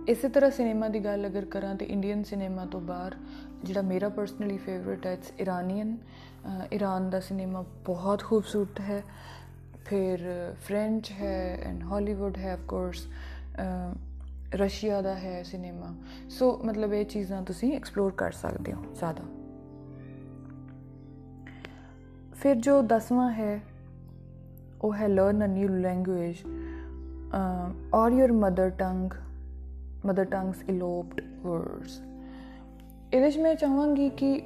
ਇਸੇ ਤਰ੍ਹਾਂ ਸਿਨੇਮਾ ਦੀ ਗੱਲ ਅਗਰ ਕਰਾਂ ਤੇ ਇੰਡੀਅਨ ਸਿਨੇਮਾ ਤੋਂ ਬਾਹਰ ਜਿਹੜਾ ਮੇਰਾ ਪਰਸਨਲੀ ਫੇਵਰਿਟ ਹੈ ਇਟਸ ਇਰਾਨੀਅਨ ਈਰਾਨ ਦਾ ਸਿਨੇਮਾ ਬਹੁਤ ਖੂਬਸੂਰਤ ਹੈ। ਫਿਰ ਫ੍ਰੈਂਚ ਹੈ ਐਂਡ ਹਾਲੀਵੁੱਡ ਹੈ ਆਫ ਕੋਰਸ ਰਸ਼ੀਆ ਦਾ ਹੈ ਸਿਨੇਮਾ ਸੋ ਮਤਲਬ ਇਹ ਚੀਜ਼ਾਂ ਤੁਸੀਂ ਐਕਸਪਲੋਰ ਕਰ ਸਕਦੇ ਹੋ ਜ਼ਿਆਦਾ। ਫਿਰ ਜੋ ਦਸਵਾਂ ਹੈ, ਉਹ ਹੈ learn a new language or your mother tongue mother tongues eloped words ਇਹਦੇ ਵਿੱਚ ਮੈਂ ਚਾਹਾਂਗੀ ਕਿ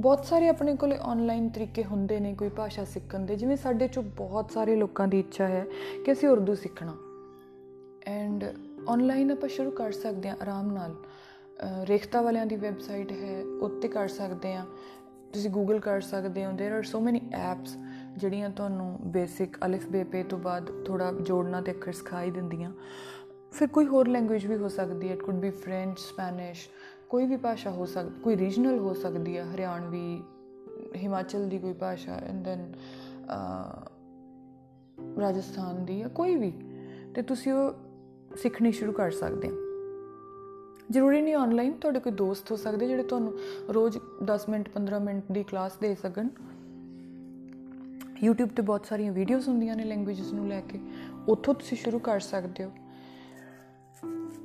ਬਹੁਤ ਸਾਰੇ ਆਪਣੇ ਕੋਲੇ ਆਨਲਾਈਨ ਤਰੀਕੇ ਹੁੰਦੇ ਨੇ ਕੋਈ ਭਾਸ਼ਾ ਸਿੱਖਣ ਦੇ ਜਿਵੇਂ ਸਾਡੇ ਚੋਂ ਬਹੁਤ ਸਾਰੇ ਲੋਕਾਂ ਦੀ ਇੱਛਾ ਹੈ ਕਿ ਅਸੀਂ ਉਰਦੂ ਸਿੱਖਣਾ ਐਂਡ ਆਨਲਾਈਨ ਆਪਾਂ ਸ਼ੁਰੂ ਕਰ ਸਕਦੇ ਹਾਂ ਆਰਾਮ ਨਾਲ ਰੇਖਤਾ ਵਾਲਿਆਂ ਦੀ ਵੈਬਸਾਈਟ ਹੈ ਉੱਤੇ ਕਰ ਸਕਦੇ ਆ ਤੁਸੀਂ ਗੂਗਲ ਕਰ ਸਕਦੇ ਹੋ देयर आर ਸੋ ਮੈਨੀ ਐਪਸ ਜਿਹੜੀਆਂ ਤੁਹਾਨੂੰ ਬੇਸਿਕ ਅਲਿਫ ਬੇ ਪੇ ਤੋਂ ਬਾਅਦ ਥੋੜਾ ਜੋੜਨਾ ਤੇ ਅੱਖਰ ਸਿਖਾਈ ਦਿੰਦੀਆਂ ਫਿਰ ਕੋਈ ਹੋਰ ਲੈਂਗੁਏਜ ਵੀ ਹੋ ਸਕਦੀ ਹੈ it could be French Spanish ਕੋਈ ਵੀ ਭਾਸ਼ਾ ਹੋ ਸਕਦੀ ਕੋਈ ਰੀਜਨਲ ਹੋ ਸਕਦੀ ਹੈ ਹਰਿਆਣਵੀ ਹਿਮਾਚਲ ਦੀ ਕੋਈ ਭਾਸ਼ਾ ਐਂਡ ਦੈਨ ਰਾਜਸਥਾਨ ਦੀ ਜਾਂ ਕੋਈ ਵੀ, ਤੇ ਤੁਸੀਂ ਉਹ ਸਿੱਖਣੀ ਸ਼ੁਰੂ ਕਰ ਸਕਦੇ ਹੋ। ਜ਼ਰੂਰੀ ਨਹੀਂ ਆਨਲਾਈਨ ਤੁਹਾਡੇ ਕੋਈ ਦੋਸਤ ਹੋ ਸਕਦੇ ਜਿਹੜੇ ਤੁਹਾਨੂੰ ਰੋਜ਼ 10 ਮਿੰਟ 15 ਮਿੰਟ ਦੀ ਕਲਾਸ ਦੇ ਸਕਣ। YouTube ਤੇ ਬਹੁਤ ਸਾਰੀਆਂ ਵੀਡੀਓਜ਼ ਹੁੰਦੀਆਂ ਨੇ ਲੈਂਗੁਏਜਸ ਨੂੰ ਲੈ ਕੇ। ਉੱਥੋਂ ਤੁਸੀਂ ਸ਼ੁਰੂ ਕਰ ਸਕਦੇ ਹੋ।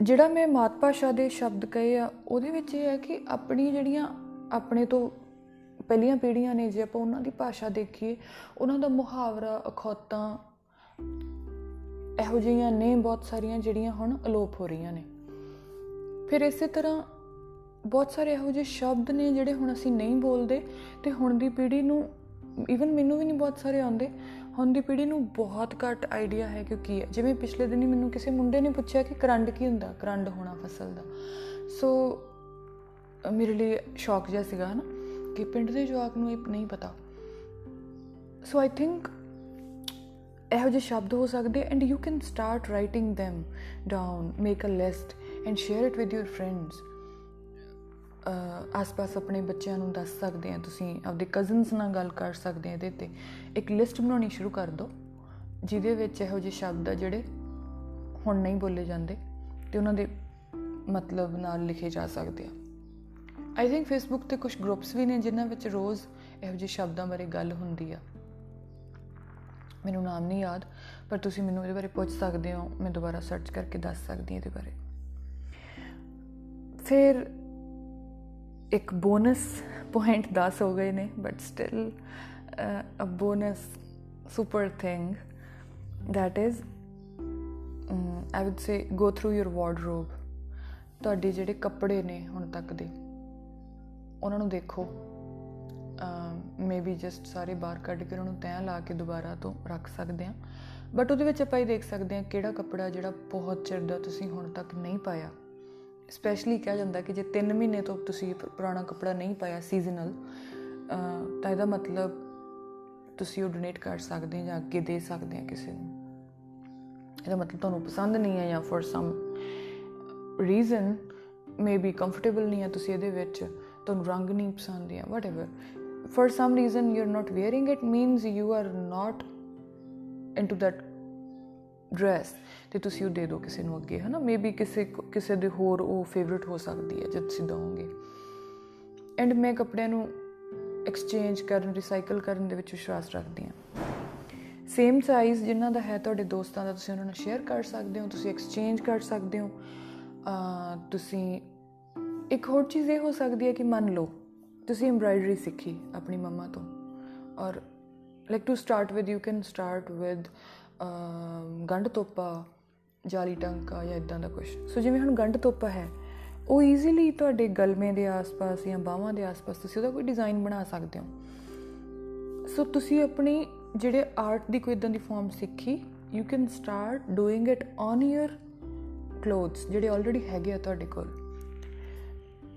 ਜਿਹੜਾ ਮੈਂ ਮਾਤ ਭਾਸ਼ਾ ਦੇ ਸ਼ਬਦ ਕਹੇ ਆ, ਉਹਦੇ ਵਿੱਚ ਇਹ ਹੈ ਕਿ ਆਪਣੀ ਜਿਹੜੀਆਂ ਆਪਣੇ ਤੋਂ ਪਹਿਲੀਆਂ ਪੀੜ੍ਹੀਆਂ ਨੇ ਜੇ ਆਪਾਂ ਉਹਨਾਂ ਦੀ ਭਾਸ਼ਾ ਦੇਖੀਏ, ਉਹਨਾਂ ਦਾ ਮੁਹਾਵਰਾ, ਅਖੌਤਾਂ, ਇਹੋ ਜਿਹੀਆਂ ਨੇ ਬਹੁਤ ਸਾਰੀਆਂ ਜਿਹੜੀਆਂ ਹੁਣ ਅਲੋਪ ਹੋ ਰਹੀਆਂ ਨੇ। ਫਿਰ ਇਸੇ ਤਰ੍ਹਾਂ ਬਹੁਤ ਸਾਰੇ ਇਹੋ ਜਿਹੇ ਸ਼ਬਦ ਨੇ ਜਿਹੜੇ ਹੁਣ ਅਸੀਂ ਨਹੀਂ ਬੋਲਦੇ, ਤੇ ਹੁਣ ਦੀ ਪੀੜ੍ਹੀ ਨੂੰ ਇਵਨ ਮੈਨੂੰ ਵੀ ਨਹੀਂ ਬਹੁਤ ਸਾਰੇ ਆਉਂਦੇ ਹੁਣ ਦੀ ਪੀੜ੍ਹੀ ਨੂੰ ਬਹੁਤ ਘੱਟ ਆਈਡੀਆ ਹੈ ਕਿ ਕੀ ਹੈ। ਜਿਵੇਂ ਪਿਛਲੇ ਦਿਨੀ ਮੈਨੂੰ ਕਿਸੇ ਮੁੰਡੇ ਨੇ ਪੁੱਛਿਆ ਕਿ ਕਰੰਡ ਕੀ ਹੁੰਦਾ? ਕਰੰਡ ਹੋਣਾ ਫਸਲ ਦਾ। ਸੋ ਮੇਰੇ ਲਈ ਸ਼ੌਕ ਜਿਹਾ ਸੀਗਾ ਨਾ ਕਿ ਪਿੰਡ ਦੇ ਜਵਾਕ ਨੂੰ ਇਹ ਨਹੀਂ ਪਤਾ। ਸੋ ਆਈ ਥਿੰਕ ਇਹੋ ਜਿਹੇ ਸ਼ਬਦ ਹੋ ਸਕਦੇ and you can start writing them down make a list and share it with your friends ਆਸ-ਪਾਸ ਆਪਣੇ ਬੱਚਿਆਂ ਨੂੰ ਦੱਸ ਸਕਦੇ ਆ ਤੁਸੀਂ, ਆਪਦੇ ਕਜ਼ਨਸ ਨਾਲ ਗੱਲ ਕਰ ਸਕਦੇ ਆ ਇਹਦੇ ਤੇ। ਇੱਕ ਲਿਸਟ ਬਣਾਉਣੀ ਸ਼ੁਰੂ ਕਰ ਦਿਓ, ਜਿਹਦੇ ਵਿੱਚ ਇਹੋ ਜਿਹੇ ਸ਼ਬਦ ਆ ਜਿਹੜੇ ਹੁਣ ਨਹੀਂ ਬੋਲੇ ਜਾਂਦੇ ਤੇ ਉਹਨਾਂ ਦੇ ਮਤਲਬ ਨਾਲ ਲਿਖੇ ਜਾ ਸਕਦੇ ਆ। ਆਈ ਥਿੰਕ ਫੇਸਬੁੱਕ ਤੇ ਕੁਝ ਗਰੁੱਪਸ ਵੀ ਨੇ ਜਿਨ੍ਹਾਂ ਵਿੱਚ ਰੋਜ਼ ਇਹੋ ਜਿਹੇ ਸ਼ਬਦਾਂ ਬਾਰੇ ਗੱਲ ਹੁੰਦੀ ਆ। ਮੈਨੂੰ ਨਾਮ ਨਹੀਂ ਯਾਦ, ਪਰ ਤੁਸੀਂ ਮੈਨੂੰ ਇਹਦੇ ਬਾਰੇ ਪੁੱਛ ਸਕਦੇ ਹੋ, ਮੈਂ ਦੁਬਾਰਾ ਸਰਚ ਕਰਕੇ ਦੱਸ ਸਕਦੀ ਹਾਂ ਇਹਦੇ ਬਾਰੇ। ਫਿਰ ਇੱਕ ਬੋਨਸ ਪੁਆਇੰਟ 10 ਹੋ ਗਏ ਨੇ but still a bonus super thing that is um, I would say go through your wardrobe. ਤੁਹਾਡੇ ਜਿਹੜੇ ਕੱਪੜੇ ਨੇ ਹੁਣ ਤੱਕ ਦੇ ਉਹਨਾਂ ਨੂੰ ਦੇਖੋ। ਮੇਬੀ ਜਸਟ ਸਾਰੇ ਬਾਹਰ ਕੱਢ ਕੇ ਉਹਨਾਂ ਨੂੰ ਤੈਅ ਲਾ ਕੇ ਦੁਬਾਰਾ ਤੋਂ ਰੱਖ ਸਕਦੇ ਆ ਬਟ ਉਹਦੇ ਵਿੱਚ ਆਪਾਂ ਇਹ ਦੇਖ ਸਕਦੇ ਆ ਕਿਹੜਾ ਕੱਪੜਾ ਜਿਹੜਾ ਬਹੁਤ ਚਿਰ ਦਾ ਤੁਸੀਂ ਹੁਣ ਤੱਕ ਨਹੀਂ ਪਾਇਆ। ਸਪੈਸ਼ਲੀ ਕਿਹਾ ਜਾਂਦਾ ਕਿ ਜੇ 3 ਮਹੀਨੇ ਤੋਂ ਤੁਸੀਂ ਪੁਰਾਣਾ ਕੱਪੜਾ ਨਹੀਂ ਪਾਇਆ ਸੀਜ਼ਨਲ ਤਾਂ ਇਹਦਾ ਮਤਲਬ ਤੁਸੀਂ ਉਹ ਡੋਨੇਟ ਕਰ ਸਕਦੇ ਜਾਂ ਅੱਗੇ ਦੇ ਸਕਦੇ ਆ ਕਿਸੇ ਨੂੰ। ਇਹਦਾ ਮਤਲਬ ਤੁਹਾਨੂੰ ਪਸੰਦ ਨਹੀਂ ਹੈ ਜਾਂ for some reason maybe comfortable ਨਹੀਂ ਹੈ ਤੁਸੀਂ ਇਹਦੇ ਵਿੱਚ, ਤੁਹਾਨੂੰ ਰੰਗ ਨਹੀਂ ਪਸੰਦ ਹੈ whatever for some reason you are not wearing it means you are not into that dress ਤੇ ਤੁਸੀਂ ਉਹ ਦੇ ਦਿਓ ਕਿਸੇ ਨੂੰ ਅੱਗੇ, ਹਨਾ? ਮੇਬੀ ਕਿਸੇ ਕਿਸੇ ਦੇ ਹੋਰ ਉਹ ਫੇਵਰਿਟ ਹੋ ਸਕਦੀ ਹੈ ਜਦ ਤੁਸੀਂ ਦੋਗੇ ਐਂਡ ਮੈਂ ਕੱਪੜਿਆਂ ਨੂੰ ਐਕਸਚੇਂਜ ਕਰਨ ਰੀਸਾਈਕਲ ਕਰਨ ਦੇ ਵਿੱਚ ਵਿਸ਼ਵਾਸ ਰੱਖਦੀ ਹਾਂ। ਸੇਮ ਸਾਈਜ਼ ਜਿਨ੍ਹਾਂ ਦਾ ਹੈ ਤੁਹਾਡੇ ਦੋਸਤਾਂ ਦਾ, ਤੁਸੀਂ ਉਹਨਾਂ ਨਾਲ ਸ਼ੇਅਰ ਕਰ ਸਕਦੇ ਹੋ, ਤੁਸੀਂ ਐਕਸਚੇਂਜ ਕਰ ਸਕਦੇ ਹੋ। ਤੁਸੀਂ ਇੱਕ ਹੋਰ ਚੀਜ਼ ਇਹ ਹੋ ਸਕਦੀ ਹੈ ਕਿ ਮੰਨ ਲਓ, ਤੁਸੀਂ ਐਮਬ੍ਰਾਇਡਰੀ ਸਿੱਖੀ ਆਪਣੀ ਮੰਮਾ ਤੋਂ। Or like to start with you can start with ਗੰਢ ਤੋਪਾ, ਜਾਲੀ ਟੰਕਾ ਜਾਂ ਇਦਾਂ ਦਾ ਕੁਝ ਸੋ ਜਿਵੇਂ ਹੁਣ ਗੰਢ ਤੋਪਾ ਹੈ, ਉਹ ਈਜ਼ੀਲੀ ਤੁਹਾਡੇ ਗਲਮੇ ਦੇ ਆਸ-ਪਾਸ ਜਾਂ ਬਾਹਾਂ ਦੇ ਆਸ-ਪਾਸ ਤੁਸੀਂ ਉਹਦਾ ਕੋਈ ਡਿਜ਼ਾਈਨ ਬਣਾ ਸਕਦੇ ਹੋ। ਸੋ ਤੁਸੀਂ ਆਪਣੀ ਜਿਹੜੇ ਆਰਟ ਦੀ ਕੋਈ ਇਦਾਂ ਦੀ ਫਾਰਮ ਸਿੱਖੀ you can start doing it on your clothes ਜਿਹੜੇ ਆਲਰੇਡੀ ਹੈਗੇ ਆ ਤੁਹਾਡੇ ਕੋਲ।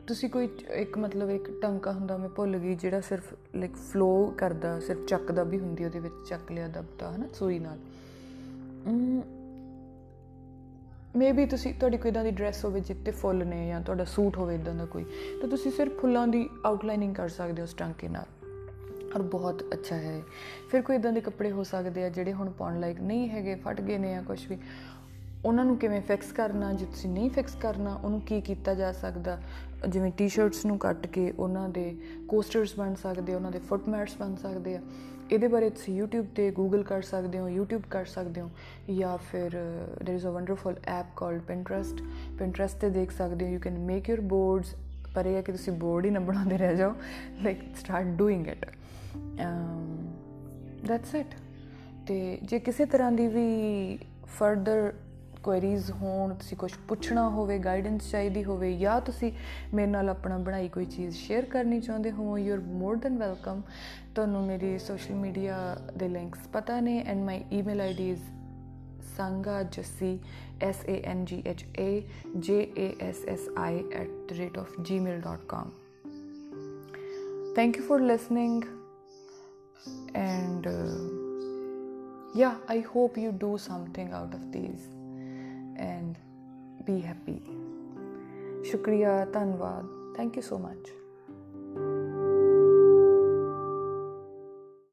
ਤੁਸੀਂ ਕੋਈ ਇੱਕ ਮਤਲਬ ਇੱਕ ਟੰਕਾ ਹੁੰਦਾ ਮੈਂ ਭੁੱਲ ਗਈ, ਜਿਹੜਾ ਸਿਰਫ ਲਾਈਕ ਫਲੋ ਕਰਦਾ, ਸਿਰਫ ਚੱਕਦਾ ਵੀ ਹੁੰਦੀ ਉਹਦੇ ਵਿੱਚ ਚੱਕ ਲਿਆ ਦਬਤਾ, ਹਨਾ ਸੂਈ ਨਾਲ। ਮੇਬੀ ਤੁਸੀਂ, ਤੁਹਾਡੀ ਕੋਈ ਇਦਾਂ ਦੀ ਡਰੈਸ ਹੋਵੇ ਜਿੱਤੇ ਫੁੱਲ ਨੇ ਜਾਂ ਤੁਹਾਡਾ ਸੂਟ ਹੋਵੇ ਇਦਾਂ ਦਾ ਕੋਈ, ਤਾਂ ਤੁਸੀਂ ਸਿਰਫ ਫੁੱਲਾਂ ਦੀ ਆਊਟਲਾਈਨਿੰਗ ਕਰ ਸਕਦੇ ਹੋ ਉਸ ਟਾਂਕੇ ਨਾਲ। ਔਰ ਬਹੁਤ ਅੱਛਾ ਹੈ। ਫਿਰ ਕੋਈ ਇਦਾਂ ਦੇ ਕੱਪੜੇ ਹੋ ਸਕਦੇ ਆ ਜਿਹੜੇ ਹੁਣ ਪਾਉਣ ਲਾਇਕ ਨਹੀਂ ਹੈਗੇ, ਫਟ ਗਏ ਨੇ ਜਾਂ ਕੁਝ ਵੀ। ਉਹਨਾਂ ਨੂੰ ਕਿਵੇਂ ਫਿਕਸ ਕਰਨਾ ਜੇ ਤੁਸੀਂ ਨਹੀਂ ਫਿਕਸ ਕਰਨਾ ਉਹਨੂੰ ਕੀ ਕੀਤਾ ਜਾ ਸਕਦਾ ਜਿਵੇਂ ਟੀ-ਸ਼ਰਟਸ ਨੂੰ ਕੱਟ ਕੇ ਉਹਨਾਂ ਦੇ ਕੋਸਟਰਸ ਬਣ ਸਕਦੇ ਉਹਨਾਂ ਦੇ ਫੁੱਟ ਮੈਟਸ ਬਣ ਸਕਦੇ ਆ ਇਹਦੇ ਬਾਰੇ ਤੁਸੀਂ YouTube ਤੇ Google ਕਰ ਸਕਦੇ ਹੋ YouTube ਕਰ ਸਕਦੇ ਹੋ ਜਾਂ ਫਿਰ there is a wonderful app called Pinterest Pinterest ਤੇ ਦੇਖ ਸਕਦੇ ਹੋ you can make your boards ਪਰ ਇਹ ਕਿ ਤੁਸੀਂ ਬੋਰਡ ਹੀ ਨਾ ਬਣਾਉਂਦੇ ਰਹਿ ਜਾਓ like start doing it that's it ਤੇ ਜੇ ਕਿਸੇ ਤਰ੍ਹਾਂ ਦੀ ਵੀ ਫਰਦਰ ਕੁਐਰੀਜ਼ ਹੋਣ ਤੁਸੀਂ ਕੁਝ ਪੁੱਛਣਾ ਹੋਵੇ ਗਾਈਡੈਂਸ ਚਾਹੀਦੀ ਹੋਵੇ ਜਾਂ ਤੁਸੀਂ ਮੇਰੇ ਨਾਲ ਆਪਣਾ ਬਣਾਈ ਕੋਈ ਚੀਜ਼ ਸ਼ੇਅਰ ਕਰਨੀ ਚਾਹੁੰਦੇ ਹੋ you are more than welcome ਤੁਹਾਨੂੰ ਮੇਰੀ ਸੋਸ਼ਲ ਮੀਡੀਆ ਦੇ ਲਿੰਕਸ ਪਤਾ ਨੇ and my email ID is Sanga Jassi s a n g h a j a s s i at the rate of gmail.com thank you for listening and uh, yeah i hope you do something out of these and be happy ਸ਼ੁਕਰੀਆ ਧੰਨਵਾਦ thank you so much